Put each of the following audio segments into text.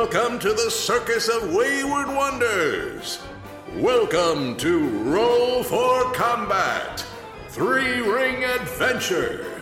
welcome to the Circus of Wayward Wonders. Welcome to Roll for Combat Three Ring Adventure.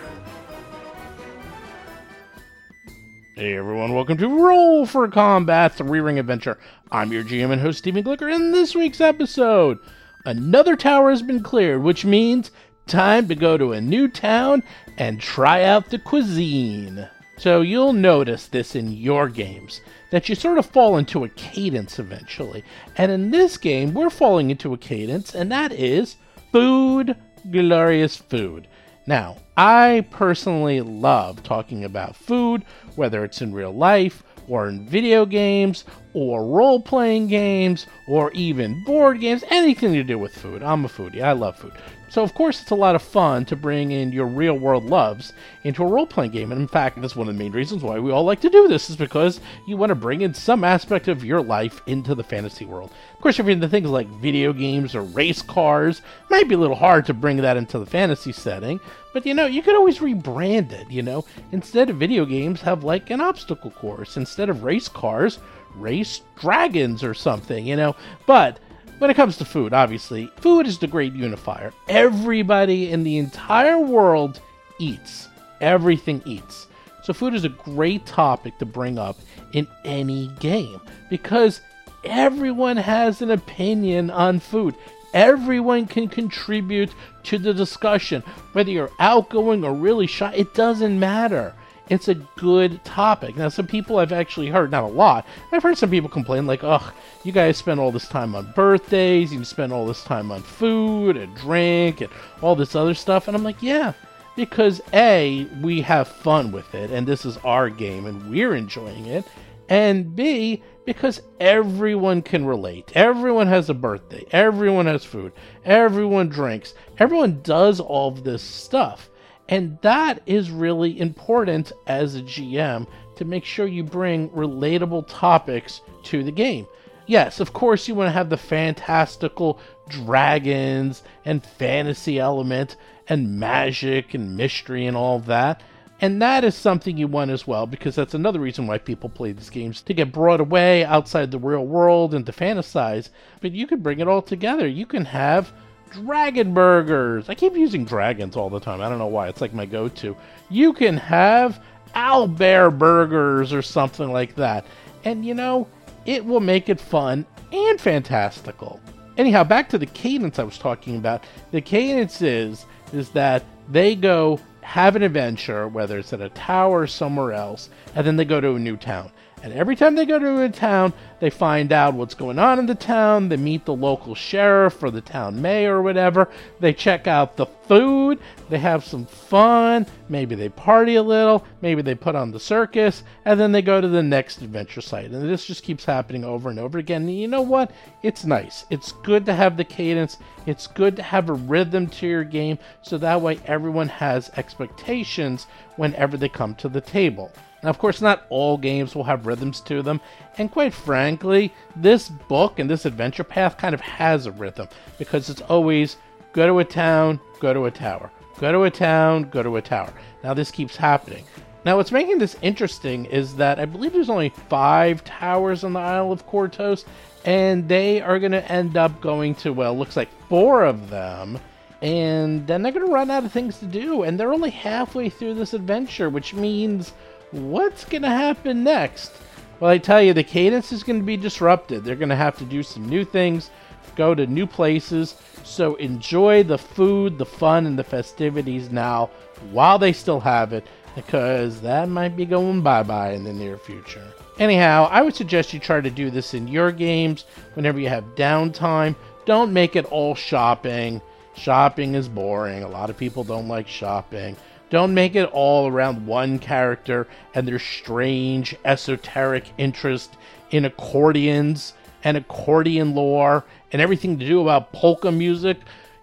Hey everyone, welcome to Roll for Combat Three Ring Adventure. I'm your GM and host Stephen Glicker. In this week's episode, another tower has been cleared, which means time to go to a new town and try out the cuisine. So you'll notice this in your games that you sort of fall into a cadence eventually. And in this game, we're falling into a cadence, and that is food, glorious food. Now, I personally love talking about food, whether it's in real life or in video games or role playing games or even board games, anything to do with food. I'm a foodie, I love food. So, of course, it's a lot of fun to bring in your real world loves into a role playing game. And in fact, that's one of the main reasons why we all like to do this, is because you want to bring in some aspect of your life into the fantasy world. Of course, if you're into things like video games or race cars, it might be a little hard to bring that into the fantasy setting. But you know, you could always rebrand it, you know? Instead of video games, have like an obstacle course. Instead of race cars, race dragons or something, you know? But when it comes to food, obviously, food is the great unifier. Everybody in the entire world eats. Everything eats. So, food is a great topic to bring up in any game because everyone has an opinion on food. Everyone can contribute to the discussion. Whether you're outgoing or really shy, it doesn't matter it's a good topic. Now, some people I've actually heard, not a lot, I've heard some people complain, like, ugh, you guys spend all this time on birthdays, you spend all this time on food and drink and all this other stuff. And I'm like, yeah, because A, we have fun with it, and this is our game, and we're enjoying it. And B, because everyone can relate. Everyone has a birthday, everyone has food, everyone drinks, everyone does all of this stuff. And that is really important as a GM to make sure you bring relatable topics to the game. Yes, of course, you want to have the fantastical dragons and fantasy element and magic and mystery and all that. And that is something you want as well, because that's another reason why people play these games to get brought away outside the real world and to fantasize. But you can bring it all together. You can have dragon burgers. I keep using dragons all the time. I don't know why. It's like my go to. You can have owlbear burgers or something like that. And you know, it will make it fun and fantastical. Anyhow, back to the cadence I was talking about. The cadence is is that they go have an adventure, whether it's at a tower or somewhere else, and then they go to a new town. And every time they go to a town, they find out what's going on in the town. They meet the local sheriff or the town mayor or whatever. They check out the food. They have some fun. Maybe they party a little. Maybe they put on the circus. And then they go to the next adventure site. And this just keeps happening over and over again. And you know what? It's nice. It's good to have the cadence. It's good to have a rhythm to your game so that way everyone has expectations whenever they come to the table. Now, of course, not all games will have rhythms to them, and quite frankly, this book and this adventure path kind of has a rhythm because it's always go to a town, go to a tower, go to a town, go to a tower. Now, this keeps happening. Now, what's making this interesting is that I believe there's only five towers on the Isle of Kortos, and they are going to end up going to, well, looks like four of them and then they're going to run out of things to do and they're only halfway through this adventure which means what's going to happen next? Well, I tell you, the cadence is going to be disrupted. They're going to have to do some new things, go to new places. So enjoy the food, the fun, and the festivities now while they still have it, because that might be going bye bye in the near future. Anyhow, I would suggest you try to do this in your games whenever you have downtime. Don't make it all shopping. Shopping is boring. A lot of people don't like shopping. Don't make it all around one character and their strange esoteric interest in accordions and accordion lore and everything to do about polka music.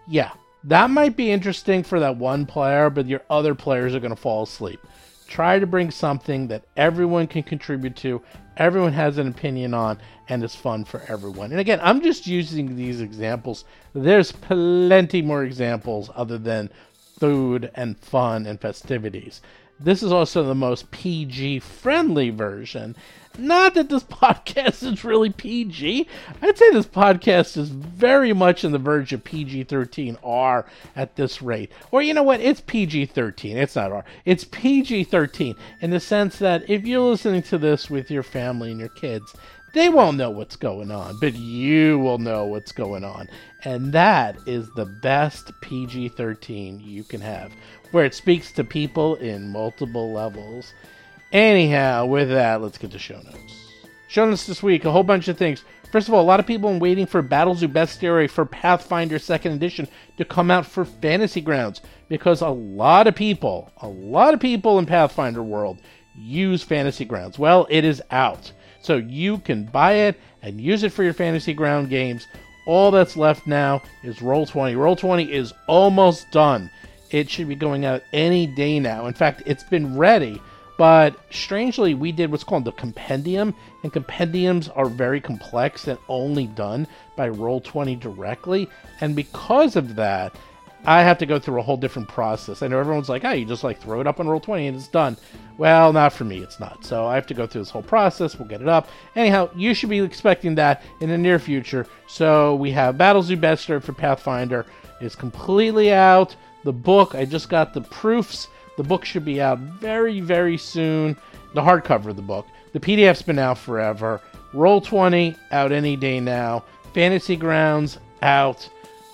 Yeah, that might be interesting for that one player, but your other players are going to fall asleep. Try to bring something that everyone can contribute to, everyone has an opinion on, and is fun for everyone. And again, I'm just using these examples. There's plenty more examples other than food and fun and festivities. This is also the most PG friendly version. Not that this podcast is really PG. I'd say this podcast is very much in the verge of PG 13 R at this rate. Or you know what? It's PG 13. It's not R. It's PG 13 in the sense that if you're listening to this with your family and your kids, they won't know what's going on, but you will know what's going on. And that is the best PG 13 you can have, where it speaks to people in multiple levels. Anyhow, with that, let's get to show notes. Show notes this week, a whole bunch of things. First of all, a lot of people are waiting for Battlezoo Bestiary for Pathfinder 2nd Edition to come out for Fantasy Grounds because a lot of people, a lot of people in Pathfinder world use Fantasy Grounds. Well, it is out. So you can buy it and use it for your Fantasy Ground games. All that's left now is Roll20. Roll20 is almost done. It should be going out any day now. In fact, it's been ready but strangely, we did what's called the compendium, and compendiums are very complex and only done by Roll20 directly. And because of that, I have to go through a whole different process. I know everyone's like, oh, you just like throw it up on Roll20 and it's done. Well, not for me, it's not. So I have to go through this whole process. We'll get it up. Anyhow, you should be expecting that in the near future. So we have Battlezoo Bestiary for Pathfinder is completely out. The book, I just got the proofs the book should be out very, very soon. The hardcover of the book. The PDF's been out forever. Roll20 out any day now. Fantasy Grounds out.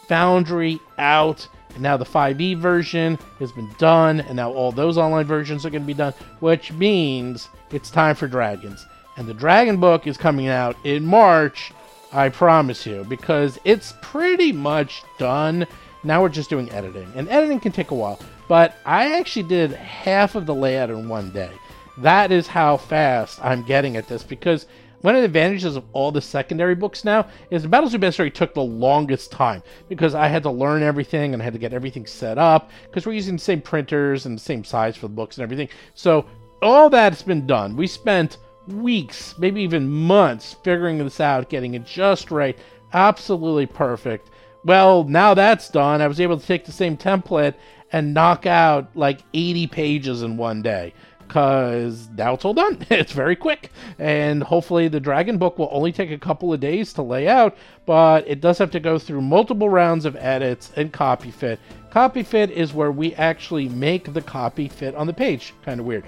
Foundry out. And now the 5e version has been done, and now all those online versions are going to be done, which means it's time for Dragons. And the Dragon book is coming out in March, I promise you, because it's pretty much done. Now we're just doing editing, and editing can take a while. But I actually did half of the layout in one day. That is how fast I'm getting at this because one of the advantages of all the secondary books now is the Battlezoo Bestiary took the longest time because I had to learn everything and I had to get everything set up because we're using the same printers and the same size for the books and everything. So all that's been done. We spent weeks, maybe even months figuring this out, getting it just right, absolutely perfect. Well, now that's done. I was able to take the same template and knock out like 80 pages in one day because now it's all done. it's very quick. And hopefully, the Dragon Book will only take a couple of days to lay out, but it does have to go through multiple rounds of edits and copy fit. Copy fit is where we actually make the copy fit on the page. Kind of weird.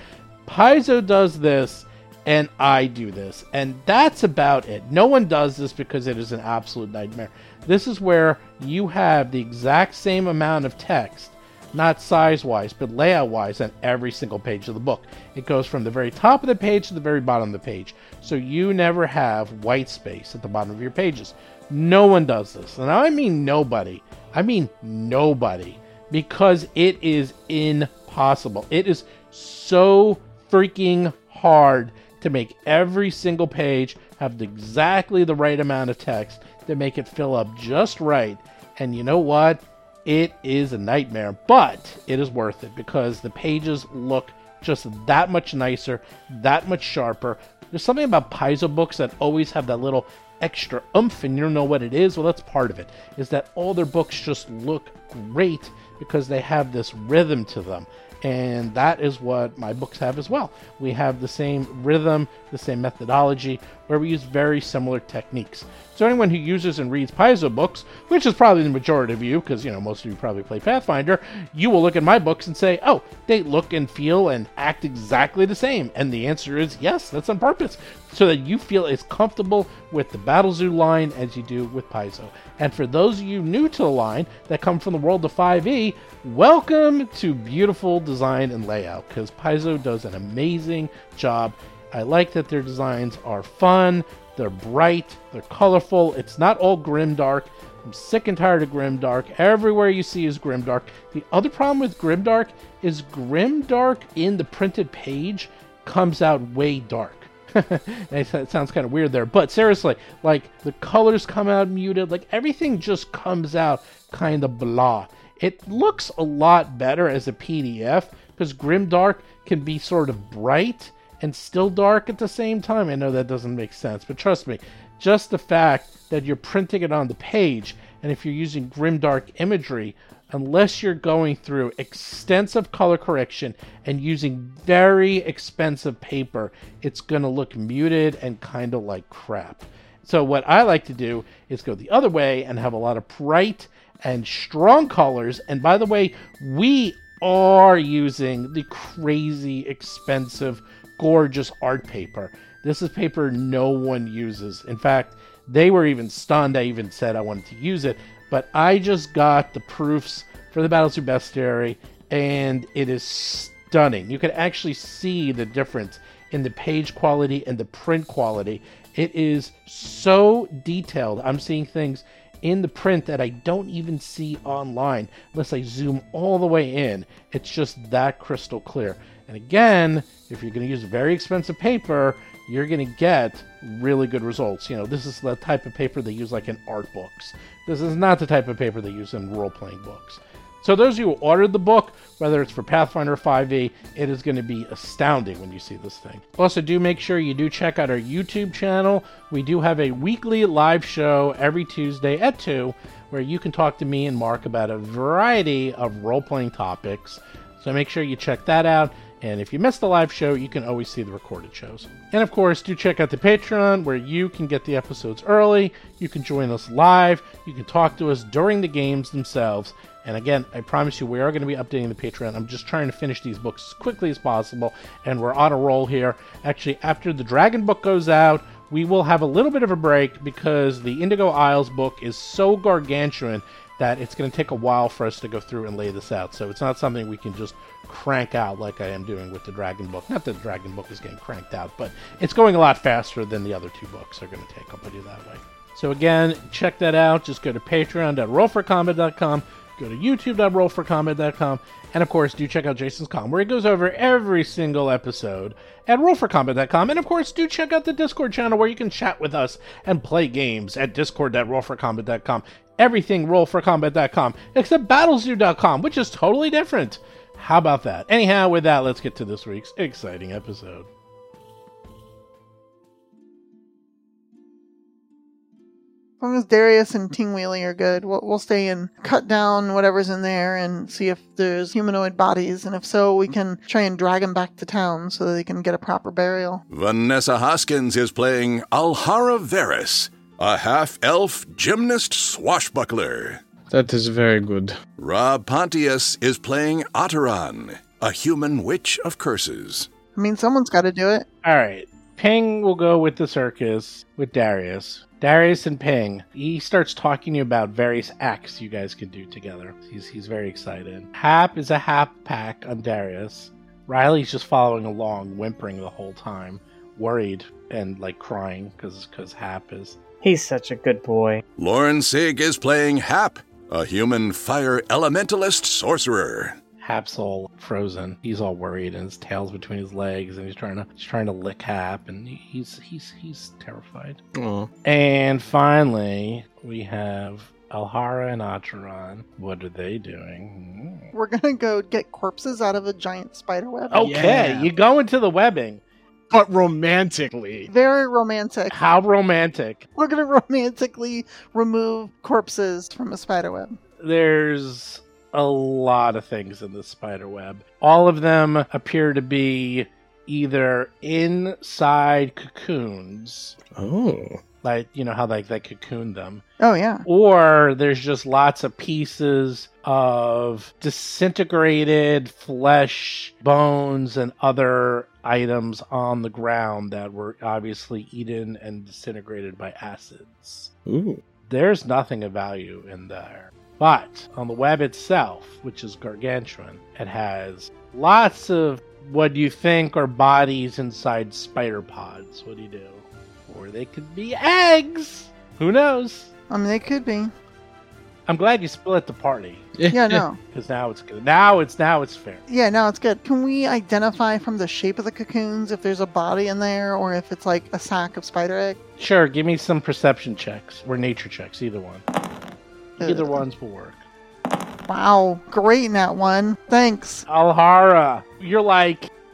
Paizo does this, and I do this. And that's about it. No one does this because it is an absolute nightmare. This is where you have the exact same amount of text not size wise, but layout wise on every single page of the book. It goes from the very top of the page to the very bottom of the page. So you never have white space at the bottom of your pages. No one does this. And I mean nobody. I mean nobody. Because it is impossible. It is so freaking hard to make every single page have exactly the right amount of text to make it fill up just right. And you know what? It is a nightmare, but it is worth it because the pages look just that much nicer, that much sharper. There's something about Paizo books that always have that little extra oomph, and you don't know what it is. Well, that's part of it. Is that all their books just look great because they have this rhythm to them. And that is what my books have as well. We have the same rhythm, the same methodology, where we use very similar techniques. So anyone who uses and reads Paizo books, which is probably the majority of you, because you know most of you probably play Pathfinder, you will look at my books and say, "Oh, they look and feel and act exactly the same." And the answer is yes, that's on purpose, so that you feel as comfortable with the Battlezoo line as you do with Paizo. And for those of you new to the line that come from the world of 5e, welcome to beautiful design and layout, because Paizo does an amazing job. I like that their designs are fun, they're bright, they're colorful. It's not all grimdark. I'm sick and tired of grimdark. Everywhere you see is grimdark. The other problem with grimdark is grimdark in the printed page comes out way dark. it sounds kind of weird there, but seriously, like the colors come out muted, like everything just comes out kind of blah. It looks a lot better as a PDF because grimdark can be sort of bright and still dark at the same time. I know that doesn't make sense, but trust me, just the fact that you're printing it on the page And if you're using grimdark imagery, unless you're going through extensive color correction and using very expensive paper, it's going to look muted and kind of like crap. So, what I like to do is go the other way and have a lot of bright and strong colors. And by the way, we are using the crazy expensive, gorgeous art paper. This is paper no one uses. In fact, they were even stunned. I even said I wanted to use it, but I just got the proofs for the Battlezoo Bestiary, and it is stunning. You can actually see the difference in the page quality and the print quality. It is so detailed. I'm seeing things in the print that I don't even see online unless I zoom all the way in. It's just that crystal clear. And again, if you're going to use very expensive paper, you're going to get really good results. You know, this is the type of paper they use like in art books. This is not the type of paper they use in role playing books. So those of you who ordered the book, whether it's for Pathfinder 5e, it is going to be astounding when you see this thing. Also, do make sure you do check out our YouTube channel. We do have a weekly live show every Tuesday at 2 where you can talk to me and Mark about a variety of role-playing topics. So make sure you check that out. And if you missed the live show, you can always see the recorded shows. And of course, do check out the Patreon where you can get the episodes early. You can join us live. You can talk to us during the games themselves. And again, I promise you, we are going to be updating the Patreon. I'm just trying to finish these books as quickly as possible, and we're on a roll here. Actually, after the Dragon book goes out, we will have a little bit of a break because the Indigo Isles book is so gargantuan that it's going to take a while for us to go through and lay this out. So it's not something we can just crank out like I am doing with the Dragon book. Not that the Dragon book is getting cranked out, but it's going a lot faster than the other two books are going to take. I'll put it that way. So again, check that out. Just go to patreon.rollforcombat.com Go to youtube.rollforcombat.com. And of course, do check out Jason's com, where he goes over every single episode at rollforcombat.com. And of course, do check out the Discord channel where you can chat with us and play games at discord.rollforcombat.com. Everything rollforcombat.com, except battlezoo.com, which is totally different. How about that? Anyhow, with that, let's get to this week's exciting episode. Long as Darius and Ting Wheelie are good, we'll, we'll stay and cut down whatever's in there and see if there's humanoid bodies. And if so, we can try and drag them back to town so that they can get a proper burial. Vanessa Hoskins is playing Alhara Varys, a half elf gymnast swashbuckler. That is very good. Rob Pontius is playing Otteron, a human witch of curses. I mean, someone's got to do it. All right. Ping will go with the circus with Darius. Darius and Ping. He starts talking to you about various acts you guys can do together. He's he's very excited. Hap is a hap pack on Darius. Riley's just following along, whimpering the whole time, worried and like crying because because Hap is. He's such a good boy. Lauren Sig is playing Hap, a human fire elementalist sorcerer. Hap's all frozen. He's all worried, and his tail's between his legs, and he's trying to he's trying to lick Hap, and he's he's he's terrified. Aw. And finally, we have Alhara and Acheron. What are they doing? We're gonna go get corpses out of a giant spider web. Hmm. Okay, Yeah. you go into the webbing. But romantically. Very romantic. How romantic. We're gonna romantically remove corpses from a spider web. There's a lot of things in the spider web. All of them appear to be either inside cocoons, Oh. like you know how like they cocoon them, Oh yeah. or there's just lots of pieces of disintegrated flesh, bones, and other items on the ground that were obviously eaten and disintegrated by acids. Ooh. There's nothing of value in there. But on the web itself, which is gargantuan, it has lots of what you think are bodies inside spider pods. What do you do? Or they could be eggs! Who knows? I mean, they could be. I'm glad you split the party Yeah, no. because now it's good. Now it's now it's fair. Yeah, no, it's good. Can we identify from the shape of the cocoons if there's a body in there or if it's like a sack of spider egg? Sure, give me some perception checks or nature checks. Either one. Either ones will work. Wow, great in that one. Thanks. Alhara, you're like,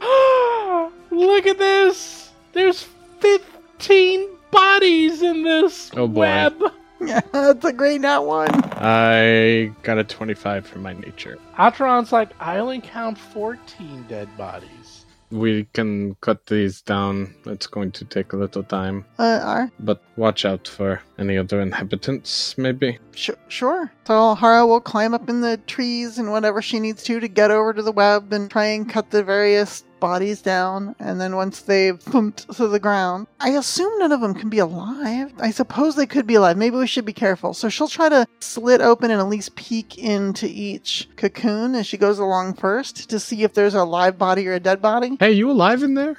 look at this. There's 15 bodies in this Oh, boy. web. Yeah, that's a great nat one. I got a 25 for my nature. Atron's like, I only count 14 dead bodies. We can cut these down. It's going to take a little time. Uh, are But watch out for any other inhabitants, maybe. Sh- sure. So Hara will climb up in the trees and whatever she needs to to get over to the web and try and cut the various bodies down. And then once they've thumped to the ground, I assume none of them can be alive. I suppose they could be alive. Maybe we should be careful. So she'll try to slit open and at least peek into each cocoon as she goes along first to see if there's a live body or a dead body. Hey, you alive in there?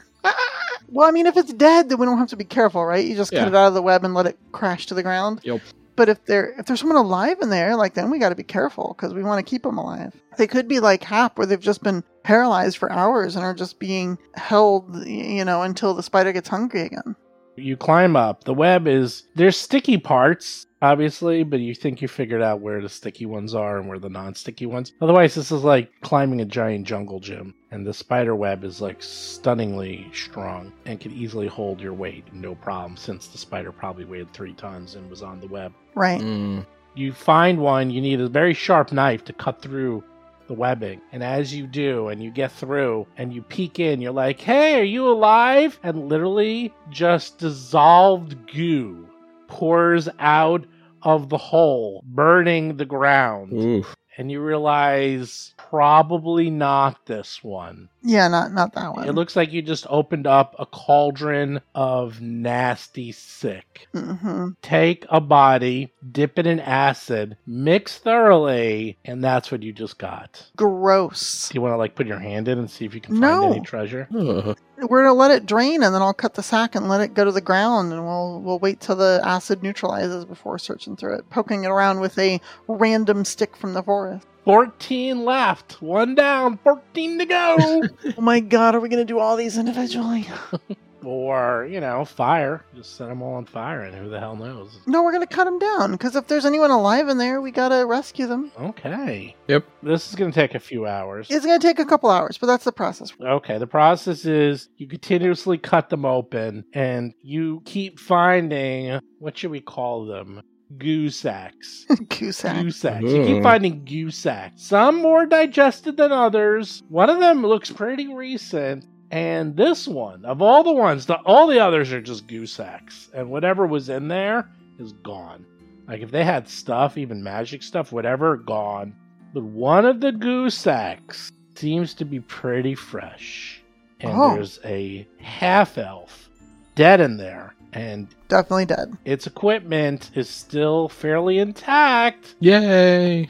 Well, I mean, if it's dead, then we don't have to be careful, right? You just Yeah. cut it out of the web and let it crash to the ground. Yup. But if there if there's someone alive in there, like then we got to be careful because we want to keep them alive. They could be like Hap, where they've just been paralyzed for hours and are just being held, you know, until the spider gets hungry again. You climb up. The web is there's sticky parts, obviously, but you think you figured out where the sticky ones are and where the non-sticky ones. Otherwise, this is like climbing a giant jungle gym, and the spider web is like stunningly strong and can easily hold your weight, no problem. Since the spider probably weighed three tons and was on the web. Right. Mm. You find one. You need a very sharp knife to cut through the webbing. And as you do, and you get through, and you peek in, you're like, hey, are you alive? And literally, just dissolved goo pours out of the hole, burning the ground. Ooh. And you realize probably not this one. Yeah, not not that one. It looks like you just opened up a cauldron of nasty sick hmm take a body, dip it in acid, mix thoroughly, and that's what you just got. Gross. Do you want to like put your hand in and see if you can No. find any treasure? Ugh. We're gonna let it drain, and then I'll cut the sack and let it go to the ground, and we'll we'll wait till the acid neutralizes before searching through it, poking it around with a random stick from the forest. 14 left, one down, 14 to go. Oh my god, are we gonna do all these individually? or, you know, fire. Just set them all on fire, and who the hell knows? No, we're gonna cut them down because if there's anyone alive in there, we gotta rescue them. Okay. Yep. This is going to take a few hours. It's gonna take a couple hours, but that's the process. Okay, the process is you continuously cut them open and you keep finding what should we call them? Goo sacks. Cusack. Goo sacks. You keep Ooh. finding goo sacks. Some more digested than others. One of them looks pretty recent. And this one, of all the ones, the, all the others are just goo sacks. And whatever was in there is gone. Like if they had stuff, even magic stuff, whatever, gone. But one of the goo sacks seems to be pretty fresh. And Oh. there's a half elf dead in there. And Definitely dead. its equipment is still fairly intact. Yay!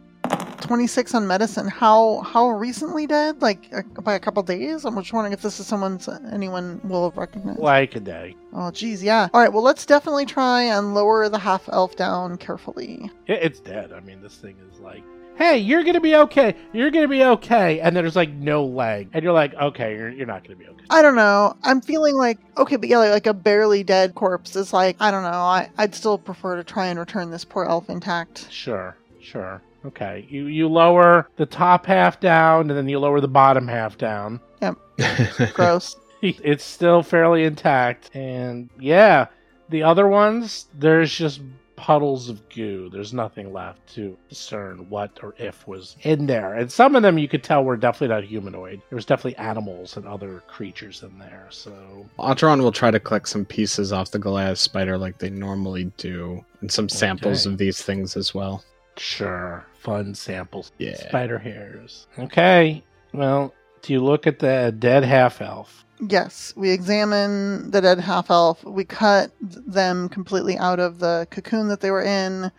26 on medicine. How how recently dead? Like uh, by a couple days? I'm just wondering if this is someone anyone will have recognized. Like a day. Oh, geez, yeah. All right, well, let's definitely try and lower the half elf down carefully. It, it's dead. I mean, this thing is like, hey, you're gonna be okay. You're gonna be okay. And there's like no leg, and you're like, okay, you're, you're not gonna be okay. I don't know. I'm feeling like okay, but yeah, like, like a barely dead corpse is like I don't know. I I'd still prefer to try and return this poor elf intact. Sure, sure. Okay, you you lower the top half down, and then you lower the bottom half down. Yep. Gross. it's still fairly intact, and yeah, the other ones, there's just puddles of goo. There's nothing left to discern what or if was in there. And some of them you could tell were definitely not humanoid. There was definitely animals and other creatures in there. So Atron will try to collect some pieces off the Goliath spider like they normally do, and some samples Okay. of these things as well. sure, fun samples. Yeah. Spider hairs. Okay. Well, do you look at the dead half elf? Yes, we examine the dead half elf. We cut them completely out of the cocoon that they were in,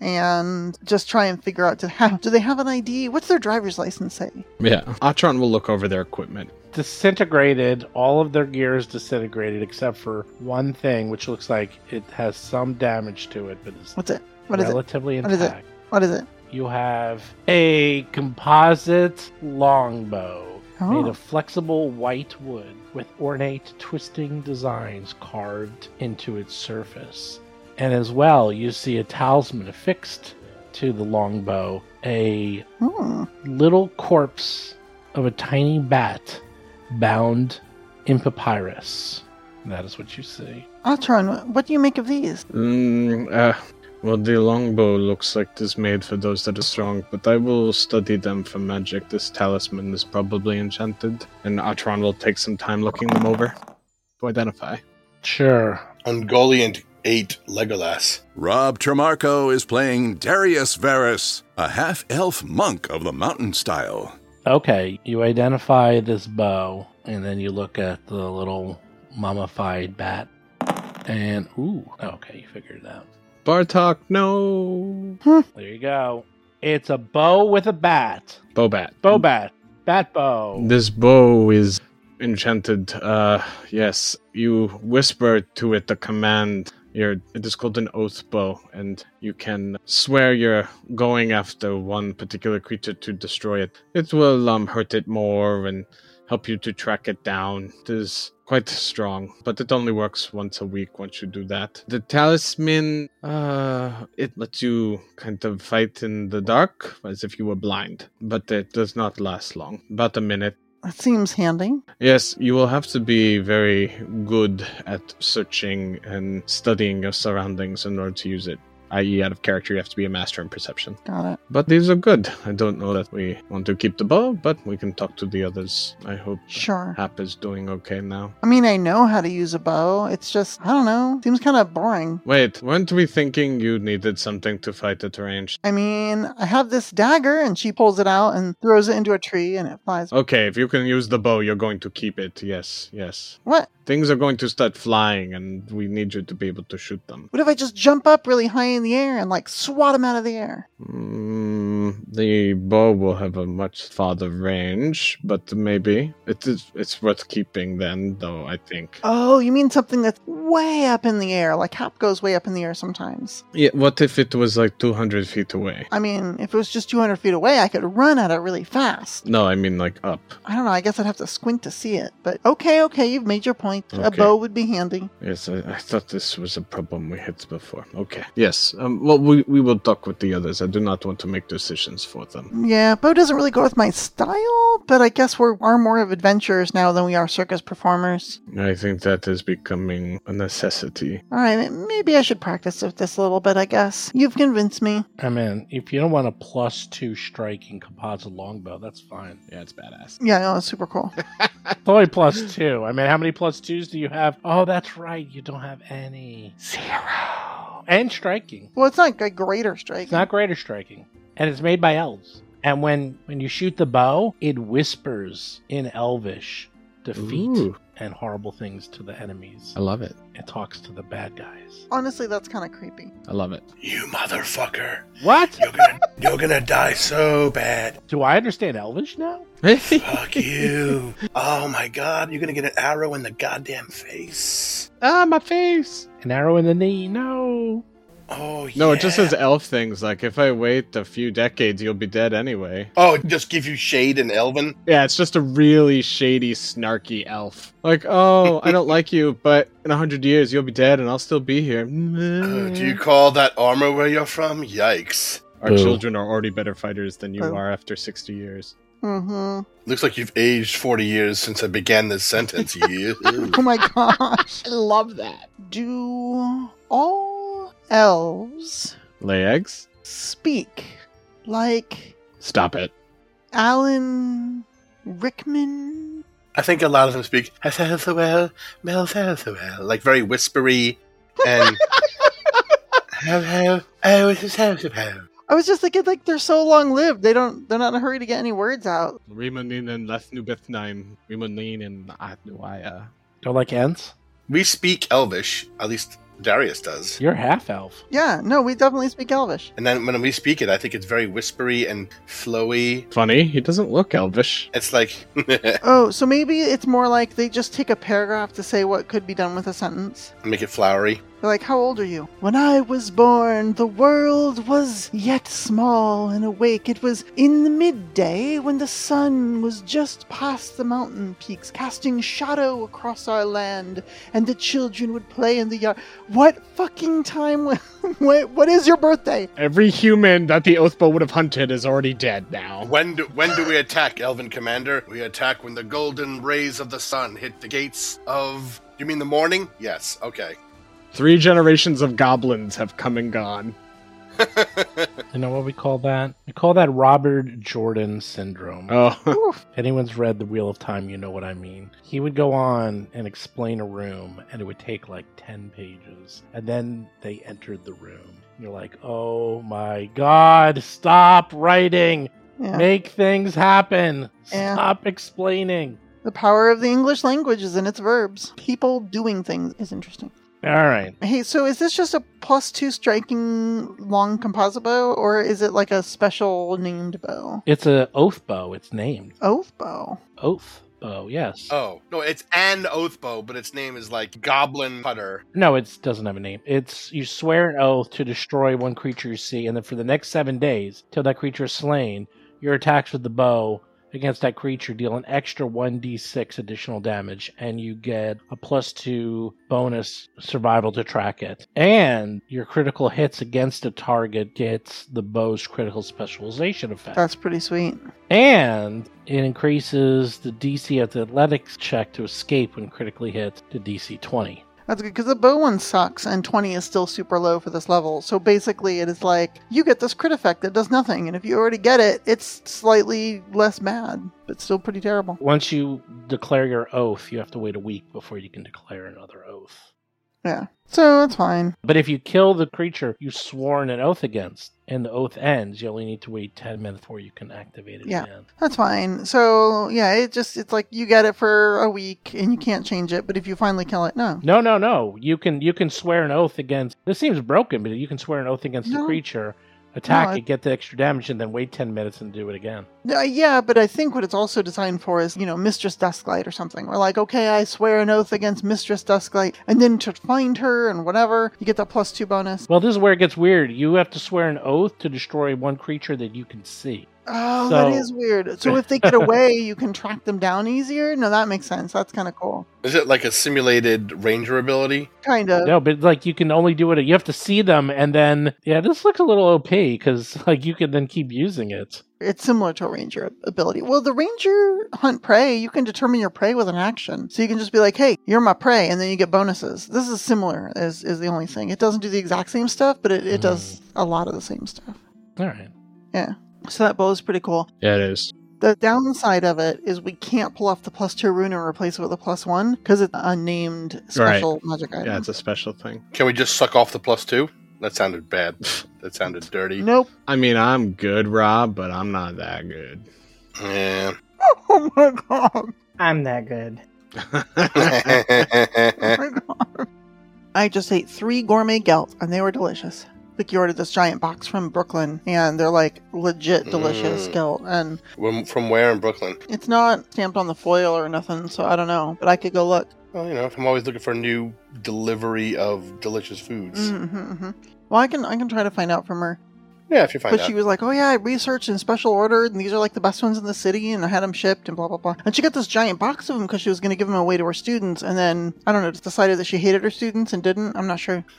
and just try and figure out to have. Do they have an ID? What's their driver's license say? Yeah. Atron will look over their equipment. disintegrated. All of their gear is disintegrated except for one thing, which looks like it has some damage to it, but is What's it? What is it? relatively What is it? intact. What is it? You have a composite longbow made Oh, of flexible white wood with ornate twisting designs carved into its surface. And as well, you see a talisman affixed to the longbow, a hmm. little corpse of a tiny bat bound in papyrus. That is what you see. Atron, what do you make of these? Mm, uh, Well, the longbow looks like it is made for those that are strong, but I will study them for magic. This talisman is probably enchanted, and Atron will take some time looking them over to identify. Sure. Ungoliant 8 Legolas. Rob Trimarco is playing Darius Varus, a half elf monk of the mountain style. Okay, you identify this bow, and then you look at the little mummified bat. And, ooh, okay, you figured it out. Bartok, no! There you go. It's a bow with a bat. Bow bat. Bow bat. Bat bow. This bow is enchanted. Uh, yes, you whisper to it the command. Your, it is called an oath bow, and you can swear you're going after one particular creature to destroy it. It will um, hurt it more and help you to track it down. It is quite strong, but it only works once a week once you do that. The talisman, uh, it lets you kind of fight in the dark as if you were blind, but it does not last long. About a minute. That seems handy. Yes, you will have to be very good at searching and studying your surroundings in order to use it. I.e., out of character, you have to be a master in perception. Got it. But these are good. I don't know that we want to keep the bow, but we can talk to the others. I hope Sure. Hap is doing okay now. I mean, I know how to use a bow. It's just, I don't know. Seems kind of boring. Wait, weren't we thinking you needed something to fight at range? I mean, I have this dagger, and she pulls it out and throws it into a tree, and it flies. Okay, if you can use the bow, you're going to keep it. Yes, yes. What? Things are going to start flying, and we need you to be able to shoot them. What if I just jump up really high in the air and like swat him out of the air? Mm, the bow will have a much farther range, but maybe it is. It's worth keeping then, though. I think. Oh, you mean something that's way up in the air? Like Hap goes way up in the air sometimes. Yeah. What if it was like 200 feet away? I mean, if it was just 200 feet away, I could run at it really fast. No, I mean like up. I don't know. I guess I'd have to squint to see it. But okay, okay, you've made your point. A bow would be handy. Yes, I, I thought this was a problem we had before. Okay. Yes. Um, well, we, we will talk with the others. I do not want to make decisions for them. Yeah, bow doesn't really go with my style, but I guess we are more of adventurers now than we are circus performers. I think that is becoming a necessity. All right, maybe I should practice with this a little bit, I guess. You've convinced me. I mean, if you don't want a plus two striking composite longbow, that's fine. Yeah, it's badass. Yeah, no, it's super cool. It's only plus two. I mean, how many plus twos do you have? Oh, that's right. You don't have any. Zero. And striking. well, it's not a greater strike. It's not greater striking. And it's made by elves. And when, when you shoot the bow, it whispers in elvish defeat Ooh. and horrible things to the enemies. I love it. It talks to the bad guys. Honestly, that's kind of creepy. I love it. You motherfucker. What? You're gonna you're gonna die so bad. Do I understand elvish now? Fuck you. Oh my god, you're gonna get an arrow in the goddamn face. ah, my face. An arrow in the knee? No. Oh No, it just says elf things. Like if I wait a few decades, you'll be dead anyway. Oh, it just give you shade and elven? Yeah, it's just a really shady, snarky elf. Like, oh, I don't like you, but in a hundred years you'll be dead, and I'll still be here. Uh, do you call that armor where you're from? Yikes. Our Boo. children are already better fighters than you Boo. are after sixty years. Mm-hmm. Looks like you've aged 40 years since I began this sentence. You. Oh my gosh. I love that. Do all elves Lay eggs? speak like Stop it. Alan Rickman? I think a lot of them speak well, well, like very whispery and. Hello, oh, it's a I was just thinking, like they're so long lived, they don't, they're not in a hurry to get any words out. Rimonin and Lethnubethnaim. Rimonin and Atnuaya. Don't like ants? We speak Elvish, at least Darius does. You're half elf. Yeah, no, we definitely speak Elvish. And then when we speak it, I think it's very whispery and flowy. Funny, he doesn't look elvish. It's like, Oh, so maybe it's more like they just take a paragraph to say what could be done with a sentence. make it flowery. They're like, How old are you? When I was born, the world was yet small and awake. It was in the midday when the sun was just past the mountain peaks, casting shadow across our land, and the children would play in the yard. What fucking time? what, what is your birthday? Every human that the Oathbow would have hunted is already dead now. When do, when do we attack, Elven Commander? We attack when the golden rays of the sun hit the gates of. You mean the morning? Yes, okay. Three generations of goblins have come and gone. You know what we call that? We call that Robert Jordan syndrome. Oh, If anyone's read The Wheel of Time, you know what I mean. He would go on and explain a room, and it would take like 10 pages. And then they entered the room. You're like, oh my god, stop writing! Yeah. Make things happen! Yeah. Stop explaining! The power of the English language is in its verbs. People doing things is interesting. Alright. Hey, so is this just a plus two striking long composite bow, or is it like a special named bow? It's a oath bow. It's named. Oath bow. Oath bow, yes. Oh no, it's an oath bow, but its name is like Goblin Cutter. No, it doesn't have a name. It's you swear an oath to destroy one creature you see, and then for the next seven days, till that creature is slain, your attacks with the bow against that creature deal an extra 1d6 additional damage, and you get a plus two bonus survival to track it. And your critical hits against a target gets the bow's critical specialization effect. That's pretty sweet. and it increases the DC of the athletics check to escape when critically hit to DC 20. That's good because the bow one sucks, and 20 is still super low for this level. So basically, it is like you get this crit effect that does nothing, and if you already get it, it's slightly less bad, but still pretty terrible. Once you declare your oath, you have to wait a week before you can declare another oath. Yeah. So that's fine. But if you kill the creature you've sworn an oath against and the oath ends, you only need to wait 10 minutes before you can activate it Yeah. again. That's fine. So yeah, it just it's like you get it for a week and you can't change it, but if you finally kill it, no. No, no, no. You can you can swear an oath against. This seems broken, but you can swear an oath against the creature, attack No, it, get the extra damage, and then wait 10 minutes and do it again. Uh, yeah, but I think what it's also designed for is, you know, Mistress Dusklight or something. We're like, okay, I swear an oath against Mistress Dusklight, and then to find her and whatever, you get that plus two bonus. Well, this is where it gets weird. You have to swear an oath to destroy one creature that you can see. Oh, that So- is weird. So if they get away, you can track them down easier? No, that makes sense. That's kind of cool. Is it like a simulated ranger ability? Kind of. No, but like you can only do it. You have to see them, and then yeah, this looks a little OP because like you can then keep using it. It's similar to a ranger ability. Well, the ranger hunt prey, you can determine your prey with an action. So you can just be like, hey, you're my prey, and then you get bonuses. This is similar, is, is the only thing. It doesn't do the exact same stuff, but it, it does mm. a lot of the same stuff. All right. So that bow is pretty cool. yeah, it is. The downside of it is we can't pull off the plus two rune and replace it with a plus one because it's a named special magic item. Yeah, it's a special thing. Can we just suck off the plus two? That sounded bad. That sounded dirty. Nope. I mean, I'm good, Rob, but I'm not that good. Yeah. Oh my god. I'm that good. Oh my god. I just ate three gourmet gelt and they were delicious. Vicky ordered this giant box from Brooklyn and they're like legit delicious Mm. gelt and When- From where in Brooklyn? it's not stamped on the foil or nothing, so I don't know. But I could go look. Well, you know, I'm always looking for a new delivery of delicious foods. Mm-hmm, Well, I can I can try to find out from her. Yeah, if you find but out. she was like, "Oh yeah, I researched and special ordered, and these are like the best ones in the city, and I had them shipped, and blah blah blah." And she got this giant box of them because she was going to give them away to her students, and then I don't know, just decided that she hated her students and didn't. I'm not sure.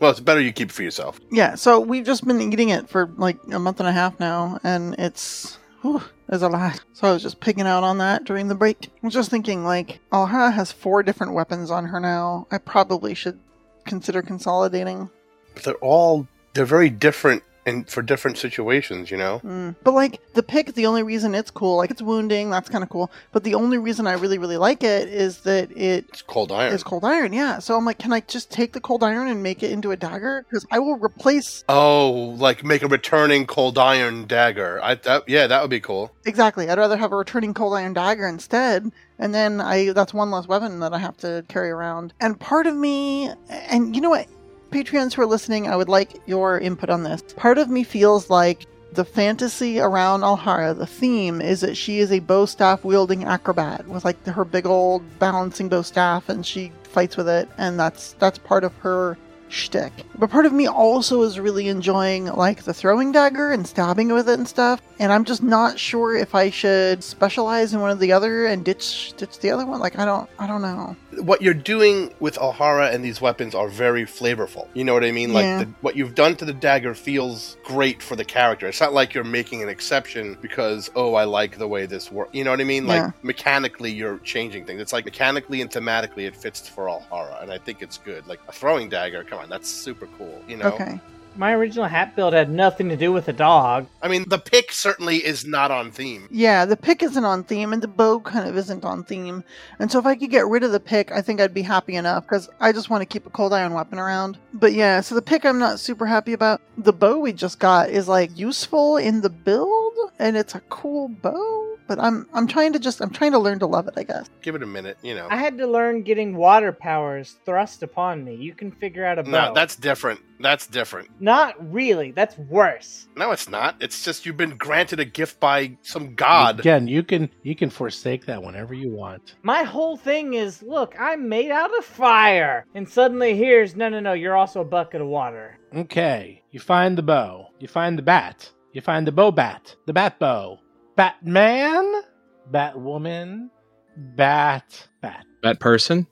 well, it's better you keep it for yourself. Yeah, so we've just been eating it for like a month and a half now, and it's whew, there's a lot. So I was just picking out on that during the break. I was just thinking, like, Alhara has four different weapons on her now. I probably should consider consolidating. But they're all they're very different and for different situations, you know. Mm. But like the pick, the only reason it's cool, like it's wounding, that's kind of cool. But the only reason I really really like it is that it It's cold iron. It's cold iron. Yeah. So I'm like, can I just take the cold iron and make it into a dagger? Because I will replace Oh, like make a returning cold iron dagger. I that yeah, that would be cool. exactly. I'd rather have a returning cold iron dagger instead. And then I that's one less weapon that I have to carry around. And part of me, and you know what, Patreons who are listening, I would like your input on this. Part of me feels like the fantasy around Alhara, the theme is that she is a bow staff wielding acrobat with like her big old balancing bow staff, and she fights with it, and that's that's part of her shtick. But part of me also is really enjoying like the throwing dagger and stabbing with it and stuff. And I'm just not sure if I should specialize in one or the other and ditch ditch the other one. Like I don't I don't know. What you're doing with Alhara and these weapons are very flavorful. You know what I mean? Like Yeah. the, what you've done to the dagger feels great for the character. It's not like you're making an exception because oh I like the way this works. You know what I mean? Like Yeah. mechanically you're changing things. It's like mechanically and thematically it fits for Alhara, and I think it's good. Like a throwing dagger, come that's super cool. You know? Okay. My original hat build had nothing to do with a dog. I mean, the pick certainly is not on theme. Yeah, the pick isn't on theme, and the bow kind of isn't on theme. And so if I could get rid of the pick, I think I'd be happy enough because I just want to keep a cold iron weapon around. But yeah, so the pick I'm not super happy about. The bow we just got is like useful in the build, and it's a cool bow. But I'm I'm trying to just I'm trying to learn to love it. I guess. Give it a minute, you know. I had to learn getting water powers thrust upon me. You can figure out a bow. No, that's different. That's different. not really. That's worse. No, it's not. It's just you've been granted a gift by some god. Again, you can you can forsake that whenever you want. My whole thing is, look, I'm made out of fire, and suddenly here's no, no, no. You're also a bucket of water. Okay, you find the bow. You find the bat. You find the bow bat. The bat bow. Batman. Batwoman. Bat. Bat. That person?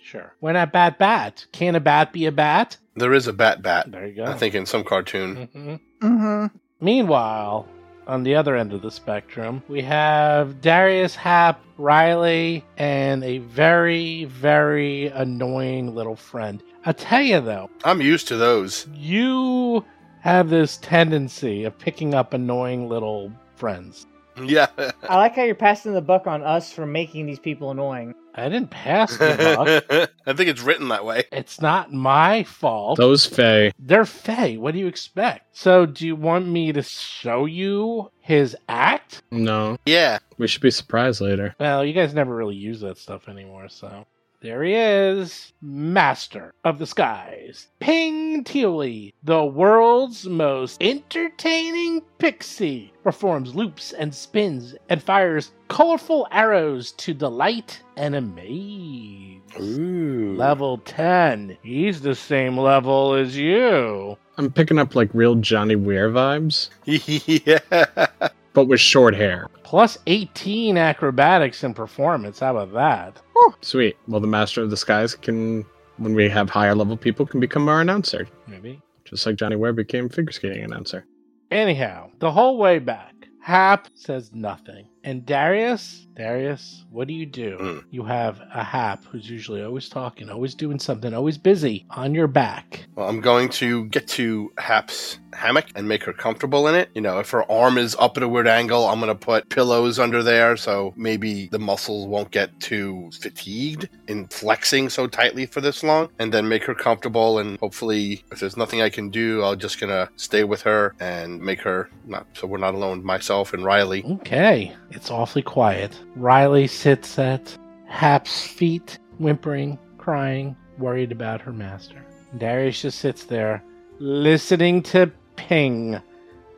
Sure. Why not bat bat? Can a bat be a bat? There is a bat bat. There you go. I think in some cartoon. Mm-hmm. Mm-hmm. Meanwhile, on the other end of the spectrum, we have Darius Hap, Riley, and a very, very annoying little friend. I tell you though, I'm used to those. you have this tendency of picking up annoying little friends. Yeah. I like how you're passing the buck on us for making these people annoying. I didn't pass the buck. I think it's written that way. It's not my fault. Those Fey. They're Fey. What do you expect? So, do you want me to show you his act? No. Yeah. We should be surprised later. Well, you guys never really use that stuff anymore, so. There he is, Master of the Skies, Ping Teely, the world's most entertaining pixie, performs loops and spins and fires colorful arrows to delight and amaze. Ooh. Level 10. He's the same level as you. I'm picking up like real Johnny Weir vibes, yeah. But with short hair. Plus 18 acrobatics and performance. How about that? Sweet. Well, the Master of the Skies can, when we have higher level people, can become our announcer, Maybe. just like Johnny Weir became figure skating announcer. Anyhow, the whole way back, Hap says nothing. And Darius, Darius, what do you do? Mm. You have a Hap who's usually always talking, always doing something, always busy on your back. Well, I'm going to get to Hap's hammock and make her comfortable in it. You know, if her arm is up at a weird angle, I'm going to put pillows under there so maybe the muscles won't get too fatigued in flexing so tightly for this long. And then make her comfortable. And hopefully, if there's nothing I can do, I'll just going to stay with her and make her not so we're not alone, myself and Riley. Okay, it's awfully quiet. Riley sits at Hap's feet, whimpering, crying, worried about her master. Darius just sits there, listening to Ping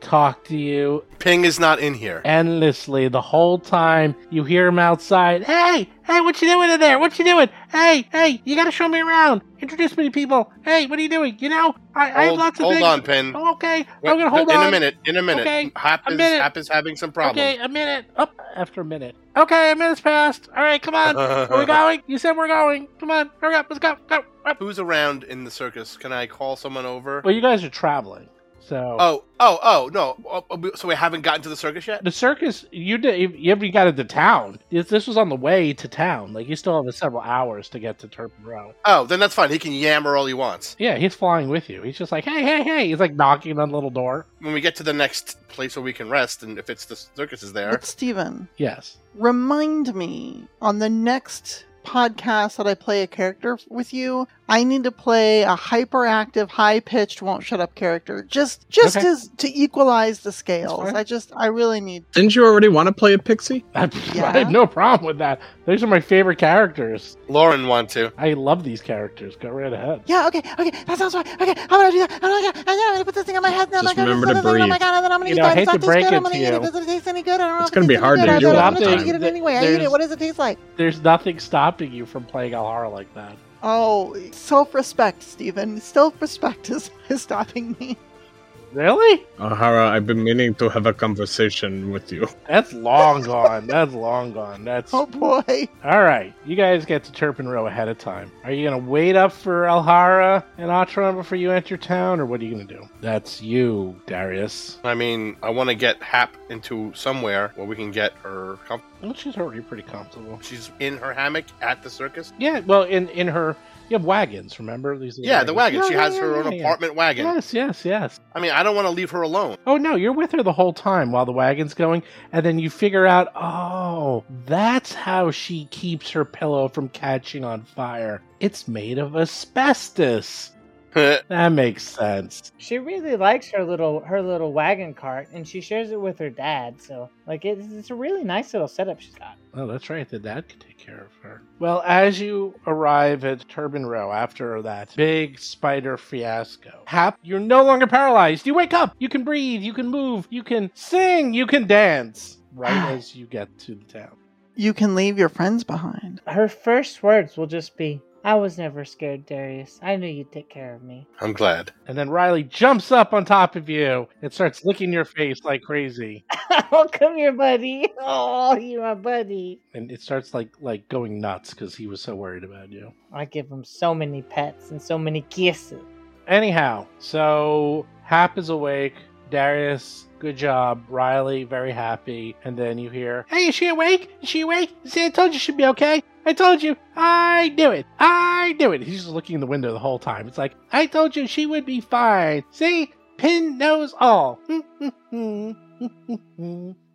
talk to you Ping is not in here. endlessly the whole time you hear him outside hey hey what you doing in there what you doing hey hey you gotta show me around introduce me to people hey what are you doing you know i, I have lots of hold things on, Pin. oh, okay Wait, i'm gonna hold in on a minute. In a minute. Okay, Hap a is minute. Hap is having some problems. okay a minute up after a minute okay a minute's passed all right come on we're we going you said we're going come on hurry up let's go go up. Who's around in the circus? Can I call someone over? well you guys are traveling so Oh, oh, oh, no. Oh, oh, So we haven't gotten to the circus yet? the circus you did you ever got into town this, this was on the way to town like you still have several hours to get to turpin row Oh, then that's fine. He can yammer all he wants. Yeah, he's flying with you. He's just like, hey, hey, hey. He's like knocking on the little door. When we get to the next place where we can rest, and if it's the circus is there, But Steven, Yes. remind me on the next podcast that I play a character with you, I need to play a hyperactive, high pitched, won't shut up character. Just just Okay. as to equalize the scales. I just I really need Didn't you already want to play a pixie? I, Yeah. I have no problem with that. Those are my favorite characters. Lauren want to. I love these characters. Go right ahead. Yeah, okay, okay, that sounds right. Okay, I'm gonna do that. I'm gonna, and I'm gonna put this thing on my head, and I'm Just oh gonna remember to oh my god, and then I'm gonna You eat know, I that. hate It's to not break taste good. it I'm gonna eat you. it. Does it taste any good? I don't know It's if gonna it be hard to do I all don't the know if I time. eat it anyway. I eat There's- it. What does it taste like? There's nothing stopping you from playing Alhara like that. Oh, self-respect, Stephen. Self-respect is, is stopping me. Really? Ahara, I've been meaning to have a conversation with you. That's long gone. That's long gone. That's Oh boy. all right. You guys get to Turpin Row ahead of time. Are you gonna wait up for Alhara and Atron before you enter town, or what are you gonna do? That's you, Darius. I mean, I want to get Hap into somewhere where we can get her. Com- Well, she's already pretty comfortable. She's in her hammock at the circus. Yeah, well, in in her You have wagons, remember? These Yeah, the wagon. Yeah, she yeah, has yeah, her own apartment wagon. Yes, yes, yes. I mean, I don't want to leave her alone. Oh no, you're with her the whole time while the wagon's going, and then you figure out, oh, that's how she keeps her pillow from catching on fire. It's made of asbestos. That makes sense. She really likes her little her little wagon cart, and she shares it with her dad. So like it's, it's a really nice little setup she's got. Oh, that's right. The dad could take care of her. Well, as you arrive at Turpin Row after that big spider fiasco, Hap, you're no longer paralyzed. You wake up. You can breathe. You can move. You can sing. You can dance. Right as you get to the town. You can leave your friends behind. Her first words will just be, "I was never scared, Darius. I knew you'd take care of me." I'm glad. And then Riley jumps up on top of you and starts licking your face like crazy. oh, come here, buddy. Oh, you're my buddy. And it starts like like going nuts because he was so worried about you. I give him so many pets and so many kisses. Anyhow, so Hap is awake. Darius, good job. Riley, very happy. And then you hear, Hey, is she awake? Is she awake? See, I told you she'd be okay. I told you. I knew it. I knew it. He's just looking in the window the whole time. It's like, I told you she would be fine. See? Pin knows all.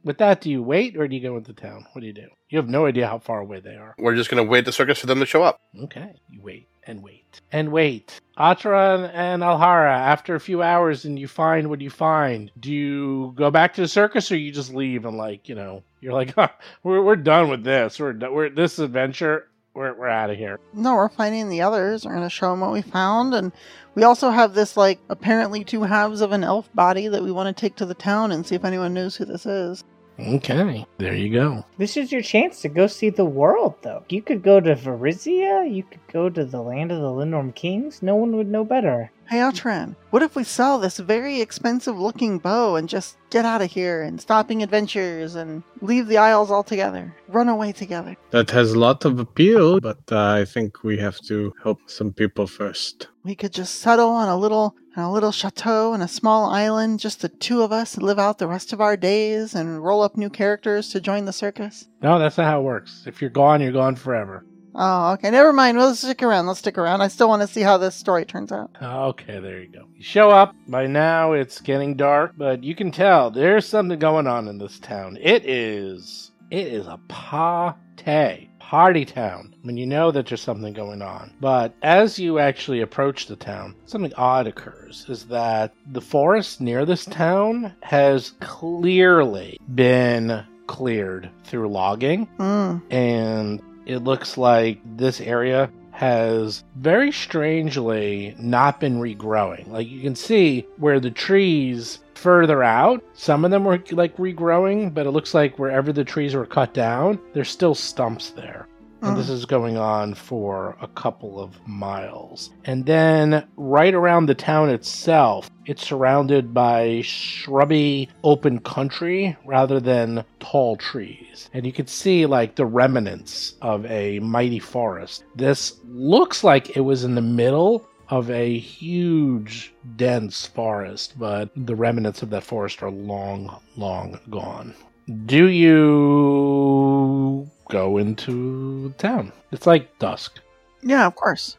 With that, do you wait or do you go into town? What do you do? You have no idea how far away they are. We're just going to wait the circus for them to show up. Okay, you wait and wait and wait. Atra and Alhara, after a few hours and you find what you find, do you go back to the circus or you just leave and like, you know, you're like, huh, we're, we're done with this. We're, do- we're this adventure. We're, we're out of here. No, we're finding the others. We're going to show them what we found. And we also have this, like, apparently two halves of an elf body that we want to take to the town and see if anyone knows who this is. Okay, there you go. This is your chance to go see the world, though. You could go to Varisia. You could go to the land of the Lindorm Kings. No one would know better. Hey, Outran, what if we sell this very expensive looking bow and just get out of here and stopping adventures and leave the Isles altogether? Run away together. That has a lot of appeal, but uh, I think we have to help some people first. We could just settle on a little on a little chateau in a small island, just the two of us, and live out the rest of our days and roll up new characters to join the circus. No, that's not how it works. If you're gone, you're gone forever. Oh, okay. Never mind. We'll stick around. Let's stick around. I still want to see how this story turns out. Okay, there you go. You show up. By now, it's getting dark, but you can tell there's something going on in this town. It is. It is a party. Party town. I mean, you know that there's something going on. But as you actually approach the town, something odd occurs is that the forest near this town has clearly been cleared through logging Mm. and it looks like this area has very strangely not been regrowing. Like you can see where the trees further out, some of them were like regrowing, but it looks like wherever the trees were cut down, there's still stumps there. And uh-huh. this is going on for a couple of miles. And then right around the town itself, it's surrounded by shrubby open country rather than tall trees. And you can see like the remnants of a mighty forest. This looks like it was in the middle of a huge, dense forest, but the remnants of that forest are long, long gone. Do you go into town? It's like dusk. Yeah, of course.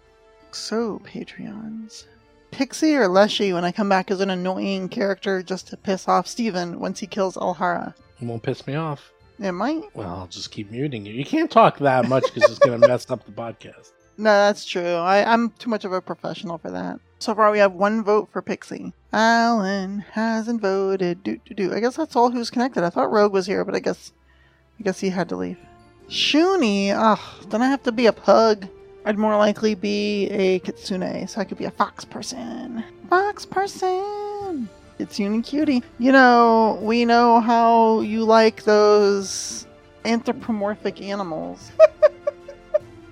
So, Patreons. Pixie or Leshy when I come back as an annoying character just to piss off Steven once he kills Alhara? It won't piss me off. It might. Well, I'll just keep muting you. You can't talk that much because it's going to mess up the podcast. No, that's true. I, I'm too much of a professional for that. So far, we have one vote for Pixie. Alan hasn't voted. Do do do. I guess that's all who's connected. I thought Rogue was here, but I guess, I guess he had to leave. Shoony. Ugh. Then I have to be a pug. I'd more likely be a kitsune, so I could be a fox person. Fox person. Kitsune cutie. You know, we know how you like those anthropomorphic animals.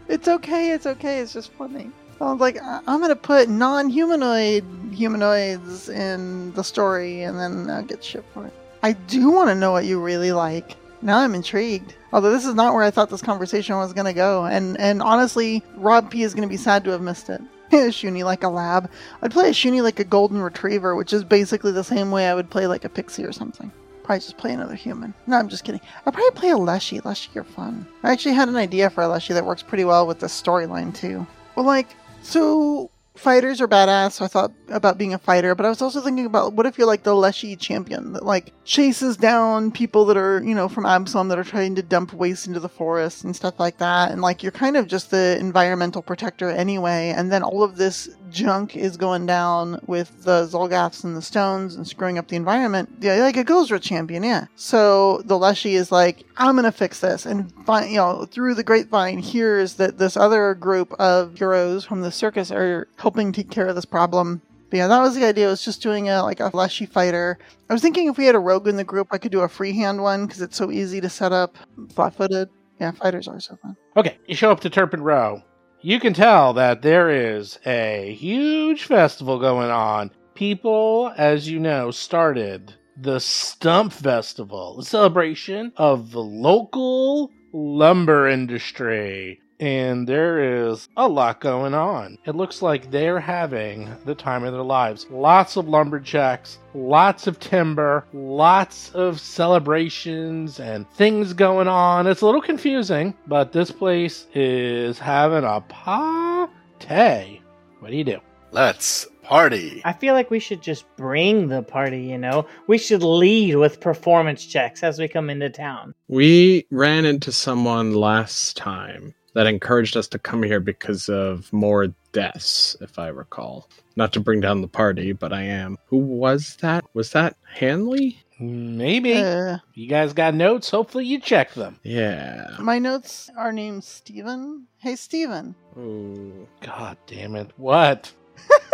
It's okay, it's okay, it's just funny. I was like, I- I'm gonna put non humanoid humanoids in the story and then I'll get shit for it. I do want to know what you really like. Now I'm intrigued. Although this is not where I thought this conversation was gonna go. And and honestly, Rob P is gonna be sad to have missed it. a Shoony like a lab. I'd play a Shoony like a golden retriever, which is basically the same way I would play like a pixie or something. Probably just play another human. No, I'm just kidding. I'd probably play a Leshy. Leshy are fun. I actually had an idea for a Leshy that works pretty well with the storyline too. Well, like, So fighters are badass. So I thought about being a fighter, but I was also thinking about what if you're like the Leshy champion that like chases down people that are you know from Absalom that are trying to dump waste into the forest and stuff like that, and like you're kind of just the environmental protector anyway. And then all of this junk is going down with the Zolgaths and the stones and screwing up the environment. Yeah, like a Gozreh champion, yeah. So the Leshy is like, I'm gonna fix this, and find, you know through the grapevine hears that this other group of heroes from the circus are helping take care of this problem. But yeah, that was the idea. It was just doing a like a Leshy fighter. I was thinking if we had a rogue in the group, I could do a freehand one because it's so easy to set up, flat-footed. Yeah, fighters are so fun. Okay, you show up to Turpin Row. You can tell that there is a huge festival going on. People, as you know, started the Stump Festival, the celebration of the local lumber industry. And there is a lot going on. It looks like they're having the time of their lives. Lots of lumberjacks, lots of timber, lots of celebrations and things going on. It's a little confusing, but this place is having a party. What do you do? Let's party. I feel like we should just bring the party, you know? We should lead with performance checks as we come into town. We ran into someone last time that encouraged us to come here because of more deaths, if I recall. Not to bring down the party, but I am. Who was that? Was that Hanley? Maybe. Uh, You guys got notes? Hopefully you check them. Yeah. my notes are named Steven. Hey, Steven. Ooh. God damn it. What?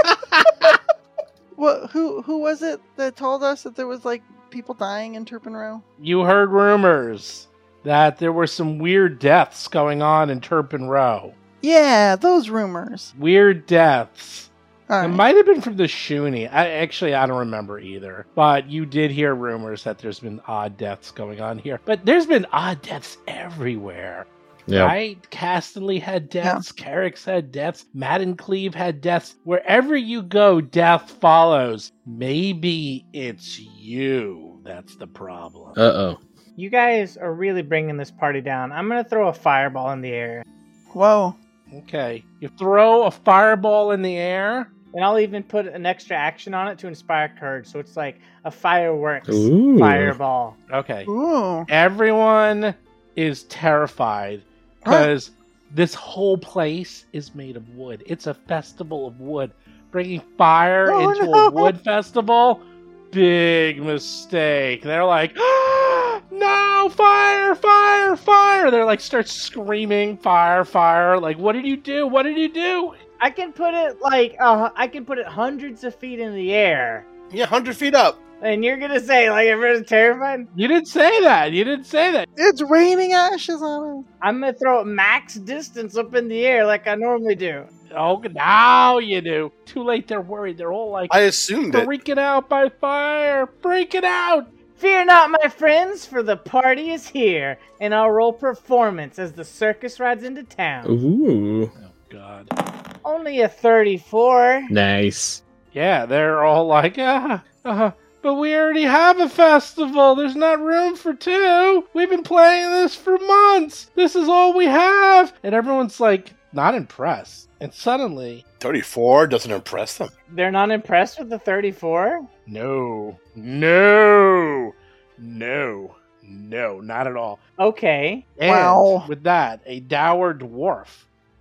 What? Who? Who was it that told us that there was like people dying in Turpin Row? You heard rumors that there were some weird deaths going on in Turpin Row. Yeah, those rumors. Weird deaths. All It might have been from the Shoony. I actually I don't remember either. But you did hear rumors that there's been odd deaths going on here. But there's been odd deaths everywhere. Yeah. Right? Castanley had deaths. Carrick's had deaths. Madden Cleve had deaths. Wherever you go, death follows. Maybe it's you that's the problem. Uh oh. You guys are really bringing this party down. I'm gonna throw a fireball in the air, Whoa. Okay. You throw a fireball in the air. and I'll even put an extra action on it to inspire courage. So it's like a fireworks Ooh. fireball. Okay. Ooh. Everyone is terrified because this whole place is made of wood. It's a festival of wood. Bringing fire Oh, into no. a wood festival, big mistake. They're like, ah, no, fire, fire, fire. They're like, start screaming, fire, fire. Like, what did you do? What did you do? I can put it like uh, I can put it hundreds of feet in the air, Yeah, 100 feet up. and you're gonna say like everyone's terrified. You didn't say that. You didn't say that. It's raining ashes on us. I'm gonna throw it max distance up in the air like I normally do. Oh, now you do. Too late. They're worried. They're all like I assumed it. freaking out by fire. Freaking out. Fear not, my friends, for the party is here, and I'll roll performance as the circus rides into town. Ooh. Oh, God. Only a 34. Nice. Yeah, they're all like, ah, uh, but we already have a festival. There's not room for two. We've been playing this for months. This is all we have. And everyone's like, not impressed. And suddenly, 34 doesn't impress them. They're not impressed with the 34? no, no, no, no, not at all. Okay. And Wow. with that, a dour dwarf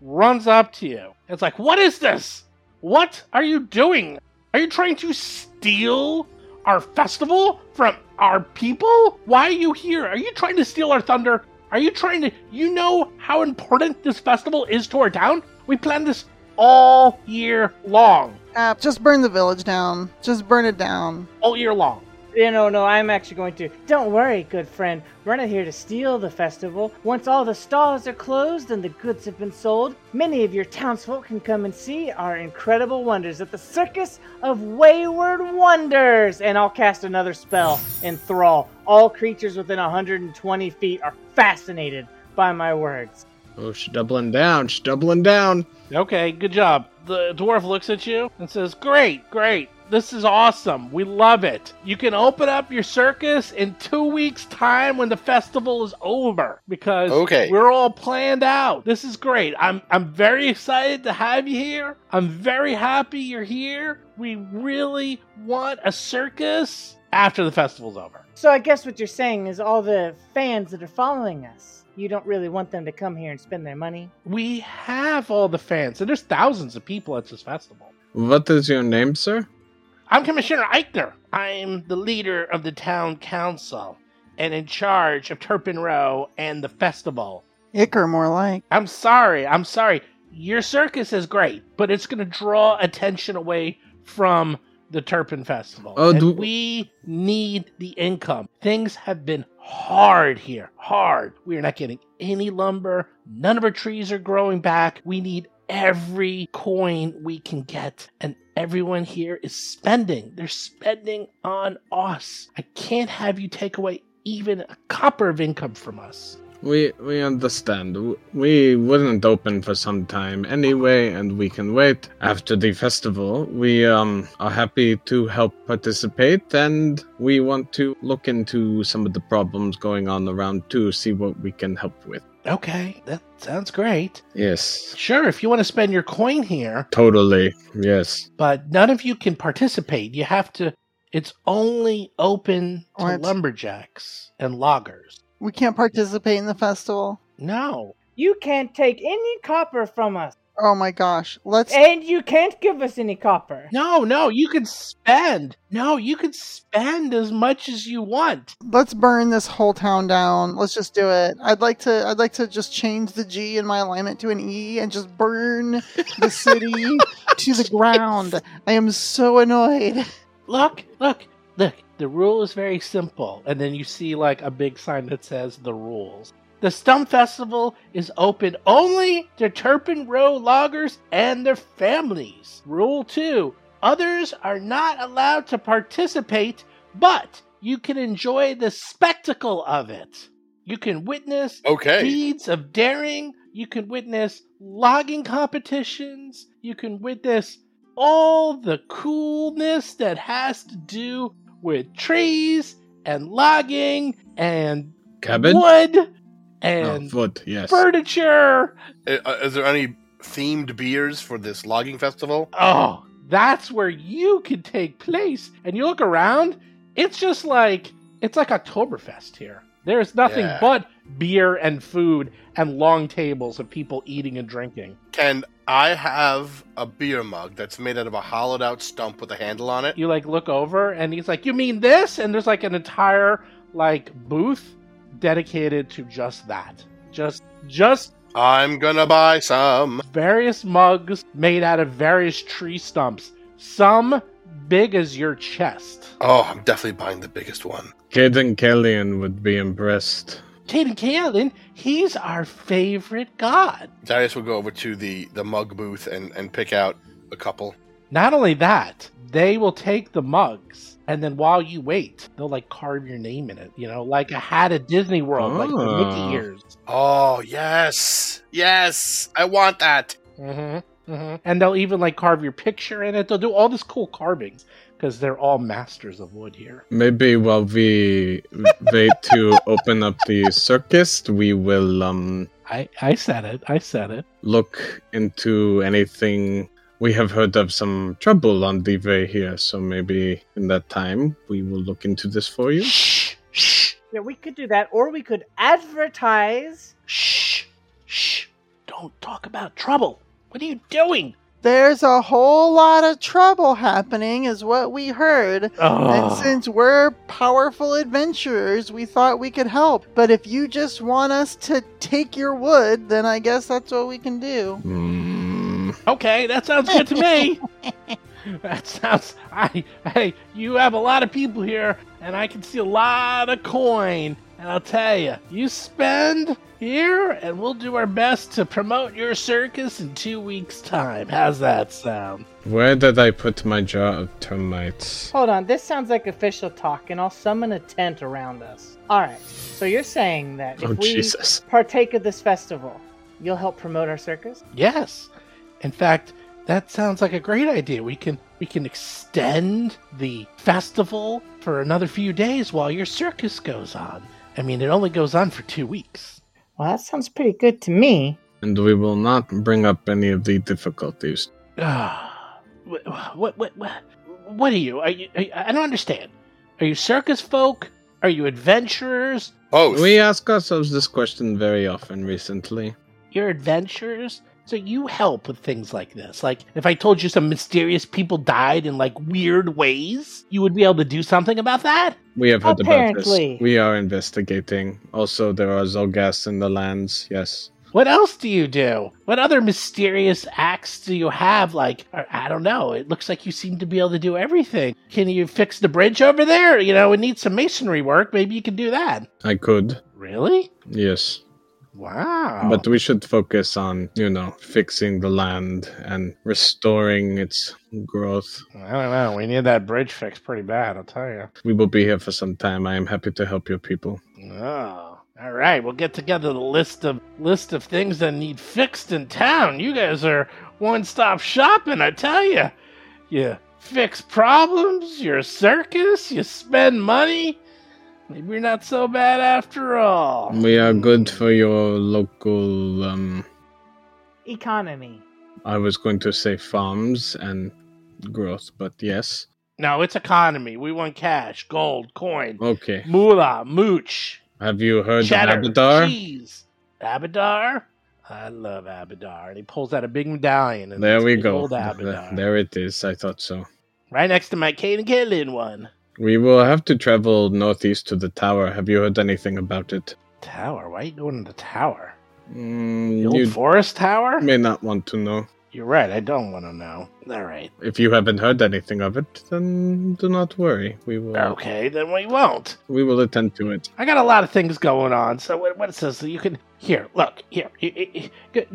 runs up to you. It's like, what is this? What are you doing? Are you trying to steal our festival from our people? Why are you here? Are you trying to steal our thunder? Are you trying to. You know how important this festival is to our town? We planned this all year long. Uh, just burn the village down. Just burn it down. All year long. You know, no, I'm actually going to. Don't worry, good friend. We're not here to steal the festival. Once all the stalls are closed and the goods have been sold, many of your townsfolk can come and see our incredible wonders at the Circus of Wayward Wonders. And I'll cast another spell, Enthrall. All creatures within 120 feet are fascinated by my words. Oh, she's doubling down. She's doubling down. Okay, good job. The dwarf looks at you and says, Great, great. This is awesome. We love it. You can open up your circus in two weeks' time when the festival is over because Okay. we're all planned out. This is great. I'm I'm very excited to have you here. I'm very happy you're here. We really want a circus after the festival's over. So I guess what you're saying is all the fans that are following us, you don't really want them to come here and spend their money. We have all the fans, and there's thousands of people at this festival. What is your name, sir? I'm Commissioner Eichner. I'm the leader of the town council and in charge of Turpin Row and the festival. Icker, more like. I'm sorry, I'm sorry. Your circus is great, but it's going to draw attention away from the Turpin Festival. Oh, and do- we need the income. Things have been hard here. Hard. We are not getting any lumber. None of our trees are growing back. We need every coin we can get. And everyone here is spending. They're spending on us. I can't have you take away even a copper of income from us. We we understand. We wouldn't open for some time anyway, and we can wait after the festival. We um are happy to help participate, and we want to look into some of the problems going on around too, see what we can help with. Okay, that sounds great. Yes, Sure, if you want to spend your coin here, totally. Yes. but none of you can participate. You have to. It's only open to What? lumberjacks and loggers. We can't participate in the festival. No. You can't take any copper from us, Oh my gosh. Let's and you can't give us any copper. No, no, you can spend. No, you can spend as much as you want. let's burn this whole town down. Let's just do it. I'd like to I'd like to just change the G in my alignment to an E and just burn the city to the ground. I am so annoyed. Look, look, look. The rule is very simple. And then you see like a big sign that says the rules. The Stump Festival is open only to Turpin Row loggers and their families. Rule 2 Others are not allowed to participate, but you can enjoy the spectacle of it. You can witness Okay. deeds of daring. You can witness logging competitions. You can witness all the coolness that has to do with trees and logging and Cabin? wood Oh, and wood, yes. furniture. Uh, is there any themed beers for this logging festival? Oh, that's where you can take place. And you look around, it's just like it's like Oktoberfest here. There's nothing Yeah. but beer and food and long tables of people eating and drinking. Can I have a beer mug that's made out of a hollowed out stump with a handle on it? You like look over and he's like, "You mean this?" And there's like an entire like booth dedicated to just that. Just just I'm gonna buy some. various mugs made out of various tree stumps. Some big as your chest. Oh, I'm definitely buying the biggest one. Cayden Cailean would be impressed. Cayden Cailean, he's our favorite god. Darius will go over to the, the mug booth and, and pick out a couple. Not only that, they will take the mugs and then while you wait, they'll like carve your name in it, you know, like a hat at Disney World, like the Oh. Mickey ears. Oh, yes. Yes. I want that. Mm-hmm, mm-hmm. And they'll even like carve your picture in it. They'll do all this cool carvings because they're all masters of wood here. Maybe while we wait to open up the circus, we will um I I said it. I said it. look into anything. We have heard of some trouble on the way here, so maybe in that time we will look into this for you. Shh, shh, Yeah, we could do that, or we could advertise. shh, shh. Don't talk about trouble. What are you doing? There's a whole lot of trouble happening, is what we heard. And Oh, since we're powerful adventurers, we thought we could help. But if you just want us to take your wood, then I guess that's what we can do. Mm, okay, that sounds good to me. that sounds. I hey, you have a lot of people here, and I can see a lot of coin. And I'll tell you, you spend here, and we'll do our best to promote your circus in two weeks' time. How's that sound? where did I put my jar of termites? Hold on, this sounds like official talk, and I'll summon a tent around us. All right, so you're saying that if Oh we Jesus! partake of this festival, You'll help promote our circus? Yes. In fact, that sounds like a great idea. We can we can extend the festival for another few days while your circus goes on. I mean, it only goes on for 2 weeks. Well, that sounds pretty good to me. And we will not bring up any of the difficulties. Ah, what, what, what, what, what are you? Are you? are you- I don't understand. Are you circus folk? Are you adventurers? Both. We ask ourselves this question very often recently. You're adventurers? So you help with things like this. Like, if I told you some mysterious people died in like weird ways, you would be able to do something about that? We have heard about this. We are investigating. Also, there are Zolgas in the lands. Yes. What else do you do? What other mysterious acts do you have? Like, I I don't know. It looks like you seem to be able to do everything. Can you fix the bridge over there? You know, it needs some masonry work. Maybe you can do that. I could. Really? Yes. Wow. But we should focus on, you know, fixing the land and restoring its growth. I don't know. We need that bridge fixed pretty bad, I'll tell you. We will be here for some time. I am happy to help your people. Oh. All right, we'll get together the list of list of things that need fixed in town. You guys are one-stop shopping, I tell you. You fix problems, you're a circus, you spend money. Maybe you're not so bad after all. We are good for your local, um, Economy. I was going to say farms and growth, but yes. No, it's economy. We want cash, gold, coin, Okay. moolah, mooch, Have you heard cheddar, of Abadar? cheese. Abadar? I love Abadar. And he pulls out a big medallion. And There we go. Abadar. There it is. I thought so. Right next to my Cayden Cailean one. We will have to travel northeast to the tower. Have you heard anything about it? Tower? Why are you going to the tower? Mm, The old forest tower? may not want to know. You're right. I don't want to know. All right. If you haven't heard anything of it, then do not worry. We will. Okay, then we won't. We will attend to it. I got a lot of things going on. So what, what it says? You can here. Look here.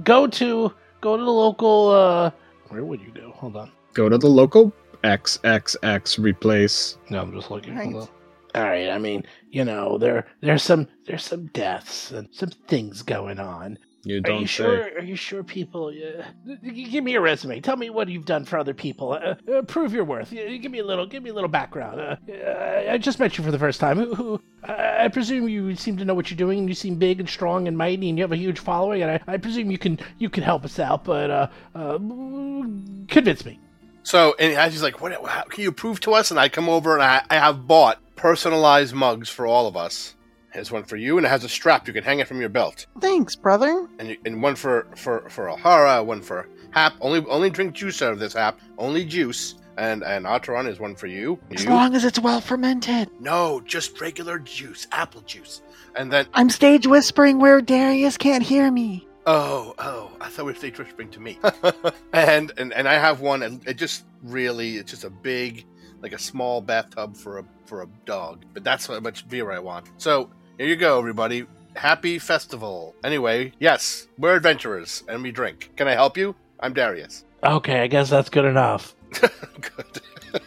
Go to go to the local. uh Where would you go? Hold on. Go to the local XXX replace. No, I'm just looking. Right. Hold on. All right. I mean, you know, there there's some there's some deaths and some things going on. You Are don't you say. sure? Are you sure people? Uh, give me a resume. Tell me what you've done for other people. Uh, uh, prove your worth. Uh, give me a little. Give me a little background. Uh, uh, I just met you for the first time. Who? who I I presume you seem to know what you're doing, and you seem big and strong and mighty, and you have a huge following. And I, I presume you can you can help us out. But uh, uh, convince me. So, and he's like, "What? How, can you prove to us?" And I come over and I, I have bought personalized mugs for all of us. Here's one for you, and it has a strap. You can hang it from your belt, Thanks, brother. and you, and one for for for O'Hara, one for Hap. Only only drink juice out of this Hap. Only juice. And and Ataran is one for you. As You? long as it's well fermented. No, just regular juice, apple juice. And then I'm stage whispering where Darius can't hear me. Oh, oh, I thought we were stage whispering to me. and, and and I have one, and it just really, it's just a big, like a small bathtub for a for a dog. But that's how much beer I want. So here you go, everybody. Happy festival. Anyway, yes, we're adventurers, and we drink. Can I help you? I'm Darius. Okay, I guess that's good enough. Good.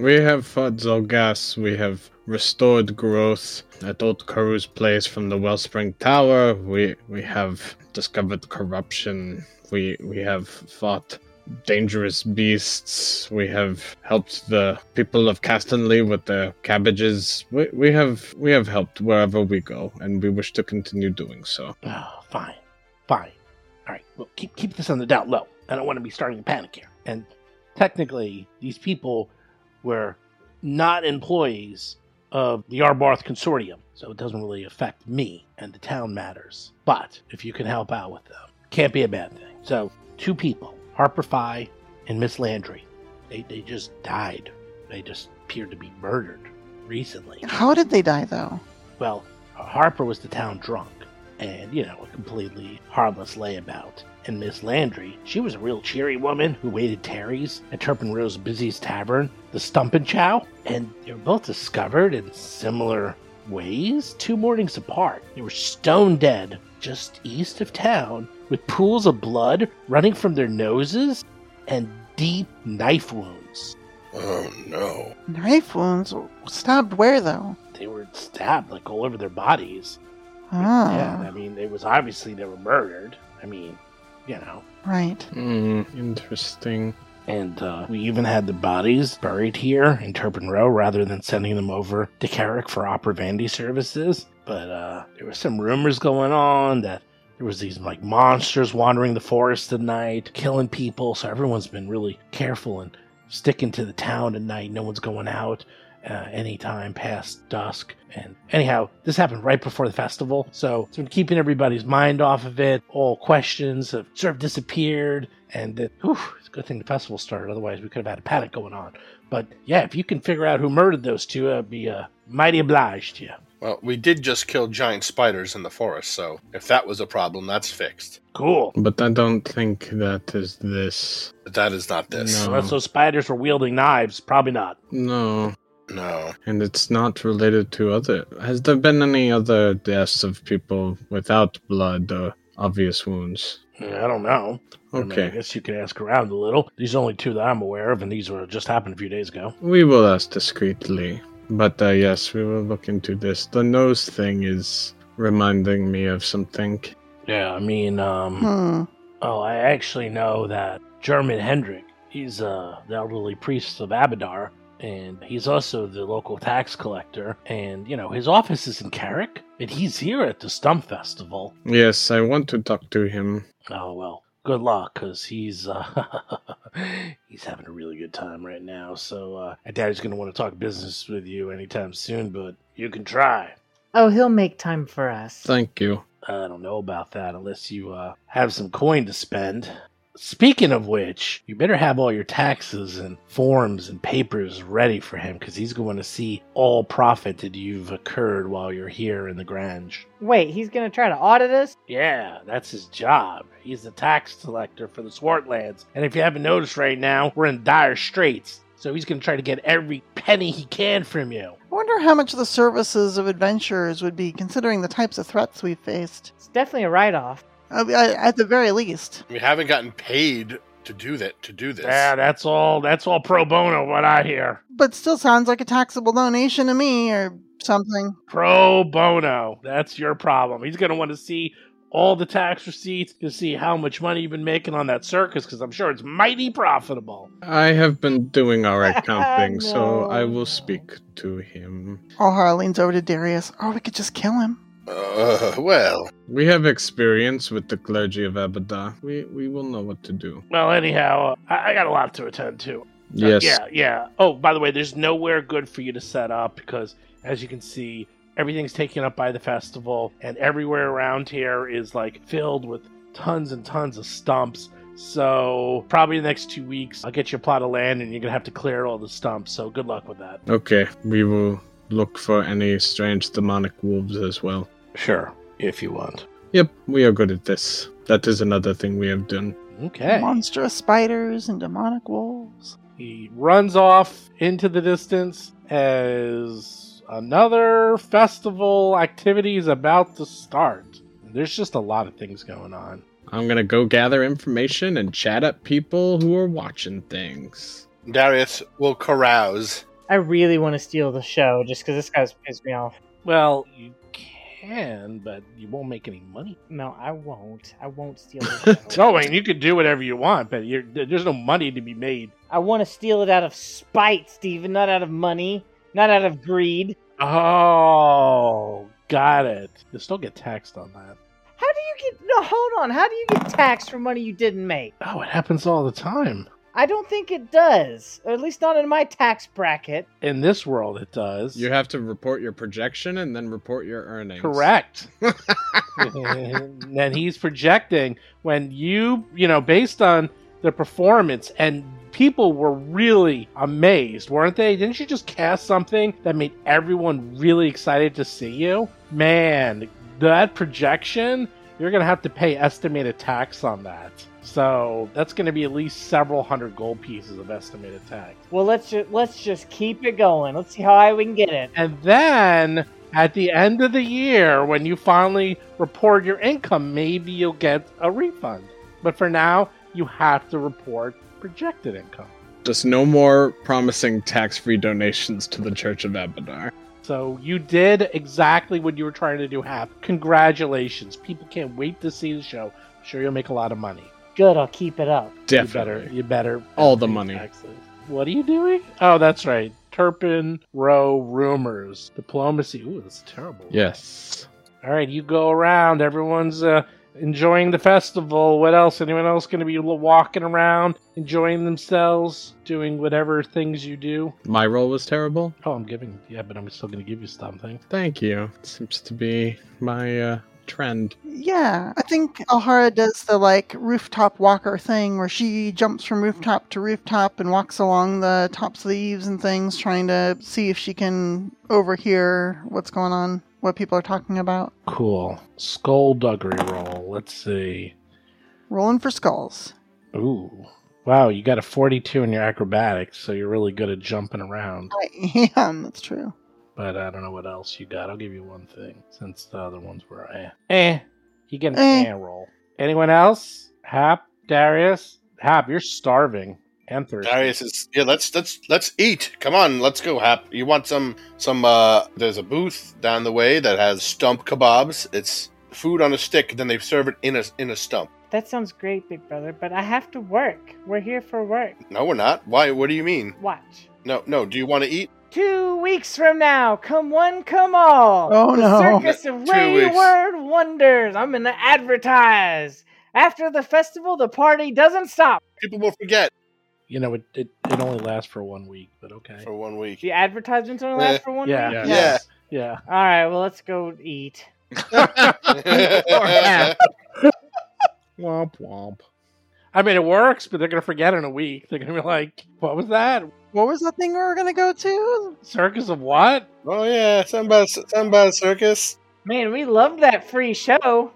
We have fought Zolgas. We have restored growth at Old Karu's place from the Wellspring Tower. We we have discovered corruption. We we have fought dangerous beasts. We have helped the people of Castanley with their cabbages. We, we have we have helped wherever we go, and we wish to continue doing so. Oh, fine, fine. All right, well, keep keep this on the down low. I don't want to be starting a panic here. And technically, these people were not employees of the Arbarth Consortium, so it doesn't really affect me and the town matters. But if you can help out with them, can't be a bad thing. So, two people, Harper Fye and Miss Landry, they they just died. They just appeared to be murdered recently. How did they die, though? Well, Harper was the town drunk, and, you know, a completely harmless layabout. And Miss Landry, she was a real cheery woman who waited Terry's at Turpin Row's Busy's Tavern, the Stump and Chow, and they were both discovered in similar ways two mornings apart. They were stone dead just east of town, with pools of blood running from their noses and deep knife wounds. Oh no. Knife wounds? Stabbed where, though? They were stabbed like all over their bodies. Ah. Yeah, I mean, it was obviously they were murdered. I mean, you know. Right. Hmm, interesting. And uh, we even had the bodies buried here in Turpin Row rather than sending them over to Carrick for opera vandy services. But uh, there were some rumors going on that there was these like monsters wandering the forest at night, killing people. So everyone's been really careful and sticking to the town at night. No one's going out uh, anytime past dusk. And anyhow, this happened right before the festival, so it's been keeping everybody's mind off of it. All questions have sort of disappeared, and that, whew, it's a good thing the festival started. Otherwise, we could have had a panic going on. But yeah, if you can figure out who murdered those two, I'd be uh, mighty obliged to you. Well, we did just kill giant spiders in the forest, so if that was a problem, that's fixed. Cool. But I don't think that is this. That is not this. No. Unless those spiders were wielding knives, probably not. No. No. And it's not related to other. Has there been any other deaths of people without blood or obvious wounds? I don't know. I, mean, I guess you could ask around a little. These are only two that I'm aware of, and these were just happened a few days ago. We will ask discreetly. But uh, yes, we will look into this. The nose thing is reminding me of something. Yeah, I mean, um, Hmm. oh, I actually know that German Hendrik. He's uh, the elderly priest of Abadar, and he's also the local tax collector. And you know, his office is in Carrick, and he's here at the Stump Festival. Yes, I want to talk to him. Oh well, good luck, cause he's uh, he's having a really good time right now. So uh, I doubt he's gonna want to talk business with you anytime soon, but you can try. Oh, he'll make time for us. Thank you. I don't know about that unless you uh, have some coin to spend. Speaking of which, you better have all your taxes and forms and papers ready for him because he's going to see all profit that you've occurred while you're here in the Grange. Wait, he's gonna try to audit us? Yeah, that's his job. He's the tax collector for the Swartlands. And if you haven't noticed right now, we're in dire straits. So he's going to try to get every penny he can from you. I wonder how much the services of adventurers would be, considering the types of threats we've faced. It's definitely a write-off. Uh, I- mean at the very least. We haven't gotten paid to do that. To do this. Yeah, that's all. That's all pro bono. What I hear. But still sounds like a taxable donation to me or something. Pro bono. That's your problem. He's going to want to see all the tax receipts to see how much money you've been making on that circus because I'm sure it's mighty profitable. I have been doing our accounting, so I will speak to him. Oh, Alhara leans over to Darius. Or we could just kill him. Uh, well, We have experience with the clergy of Abadar. We we will know what to do. Well, anyhow, uh, I, I got a lot to attend to. Uh, Yes. yeah, yeah. Oh, by the way, there's nowhere good for you to set up because, as you can see, everything's taken up by the festival, and everywhere around here is like filled with tons and tons of stumps. So probably the next two weeks, I'll get you a plot of land, and you're gonna have to clear all the stumps. So good luck with that. Okay, we will look for any strange demonic wolves as well. Sure, if you want. Yep, we are good at this. That is another thing we have done. Okay. Monstrous spiders and demonic wolves. He runs off into the distance as another festival activity is about to start. There's just a lot of things going on. I'm gonna go gather information and chat up people who are watching things. Darius will carouse. I really want to steal the show just because this guy's pissed me off. Well, you can, but you won't make any money. No, I won't. I won't steal it. show. No, I mean, you can do whatever you want, but you're, there's no money to be made. I want to steal it out of spite, Steven, not out of money, not out of greed. Oh, got it. You'll still get taxed on that. How do you get. No, hold on. How do you get taxed for money you didn't make? Oh, it happens all the time. I don't think it does. Or at least not in my tax bracket. In this world, it does. You have to report your projection and then report your earnings. Correct. and he's projecting when you, you know, based on the performance, and people were really amazed, weren't they? Didn't you just cast something that made everyone really excited to see you? Man, that projection, you're going to have to pay estimated tax on that. So that's going to be at least several hundred gold pieces of estimated tax. Well, let's just let's just keep it going. Let's see how high we can get it. And then at the end of the year, when you finally report your income, maybe you'll get a refund. But for now, you have to report projected income. Just no more promising tax-free donations to the Church of Abadar. So you did exactly what you were trying to do, Hap. Congratulations. People can't wait to see the show. I'm sure you'll make a lot of money. Good, I'll keep it up. You Definitely. better. You better. All the money. taxes. What are you doing? Oh, that's right. Turpin Row rumors, diplomacy. Ooh, that's terrible. Yes. All right, you go around. Everyone's uh, enjoying the festival. What else? Anyone else going to be walking around, enjoying themselves, doing whatever things you do? My role was terrible. Oh, I'm giving. Yeah, but I'm still going to give you something. Thank you. It Seems to be my uh, trend. Yeah, I think Alhara does the like rooftop walker thing where she jumps from rooftop to rooftop and walks along the tops of the eaves and things, trying to see if she can overhear what's going on, what people are talking about. Cool. Skullduggery roll. Let's see. Rolling for skulls. Ooh. Wow, you got a 42 in your acrobatics, so you're really good at jumping around. I am, that's true. But I don't know what else you got. I'll give you one thing, since the other ones were eh. Eh. You get an Eh. eh roll. Anyone else? Hap? Darius? Hap, you're starving and thirsty. Darius is yeah. Let's let's let's eat. Come on, let's go. Hap, you want some some? uh There's a booth down the way that has stump kebabs. It's food on a stick. Then they serve it in a in a stump. That sounds great, big brother, but I have to work. We're here for work. No, we're not. Why? What do you mean? Watch. No, no. Do you want to eat? Two weeks from now, come one, come all. Oh, the no. Circus of Two weeks. Wayward Wonders. I'm gonna advertise. After the festival, the party doesn't stop. People will forget You know, it, it, it only lasts for one week, but okay. for one week. The advertisements only Eh, last for one yeah. week. Yeah. Yeah. Yeah. All right, well, let's go eat. Womp womp. I mean, it works, but they're going to forget in a week. They're going to be like, what was that? What was that thing we were gonna go to? Circus of what? oh yeah, something about something about a circus. Man, we loved that free show.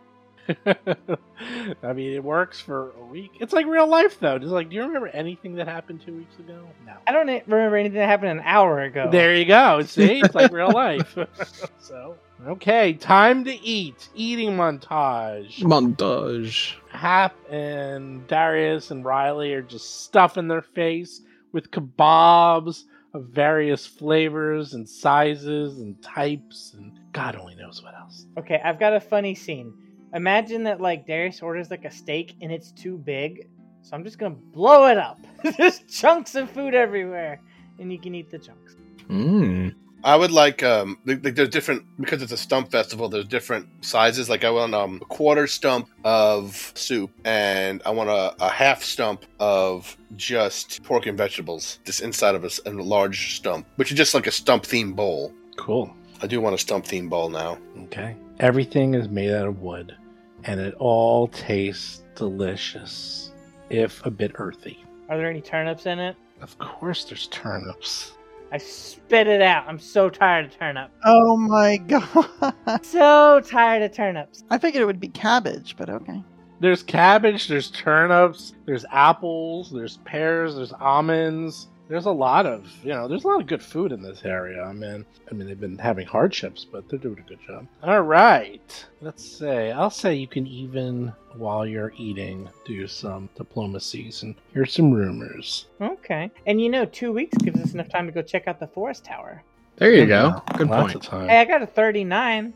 I mean, it works for a week. It's like real life, though. Just like, do you remember anything that happened two weeks ago? No. I don't remember anything that happened an hour ago. There you go. See, it's like real life. so, okay, time to eat. Eating montage. Montage. Hap and Darius and Riley are just stuffing their face with kebabs of various flavors and sizes and types, and God only knows what else. Okay, I've got a funny scene. Imagine that like Darius orders like a steak and it's too big, so I'm just gonna blow it up. There's chunks of food everywhere, and you can eat the chunks. Mmm. I would like um like like there's different because it's a stump festival. There's different sizes. Like I want um a quarter stump of soup, and I want a, a half stump of just pork and vegetables, just inside of a large stump, which is just like a stump themed bowl. Cool. I do want a stump themed bowl now. Okay. Everything is made out of wood, and it all tastes delicious, if a bit earthy. Are there any turnips in it? Of course, there's turnips. I spit it out. I'm so tired of turnip. Oh my god. So tired of turnips. I figured it would be cabbage, but okay. There's cabbage, there's turnips, there's apples, there's pears, there's almonds. There's a lot of, you know, there's a lot of good food in this area. I mean, I mean, they've been having hardships, but they're doing a good job. All right, let's say, I'll say you can even, while you're eating, do some diplomacies and hear some rumors. Okay. And you know, two weeks gives us enough time to go check out the forest tower. There you go. Good Lots point. of time. Hey, I got a 39.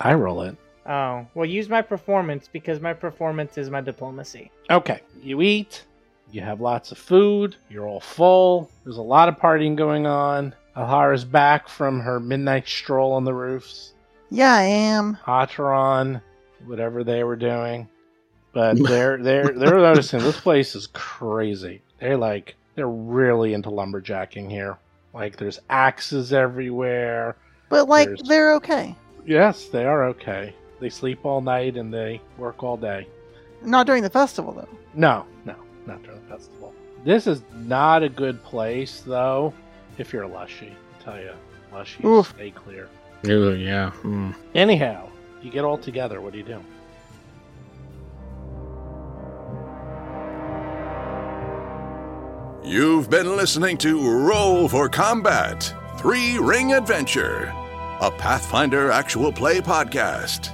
I roll it. Oh, well, use my performance because my performance is my diplomacy. Okay, you eat, you have lots of food, you're all full, there's a lot of partying going on. Alhara's back from her midnight stroll on the roofs. Yeah, I am. Atron, whatever they were doing. But they're they're they're noticing this place is crazy. They're like they're really into lumberjacking here. Like there's axes everywhere. But like There's- they're okay. Yes, they are okay. They sleep all night and they work all day. Not during the festival though. No, no, not during the festival. This is not a good place, though, if you're a Leshy. I tell you, Leshy, Oof. stay clear. Ooh, yeah. Mm. Anyhow, you get all together. What do you do? You've been listening to Roll for Combat Three Ring Adventure, a Pathfinder actual play podcast.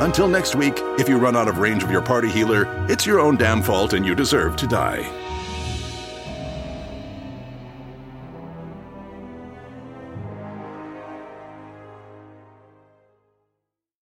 Until next week, if you run out of range of your party healer, it's your own damn fault and you deserve to die.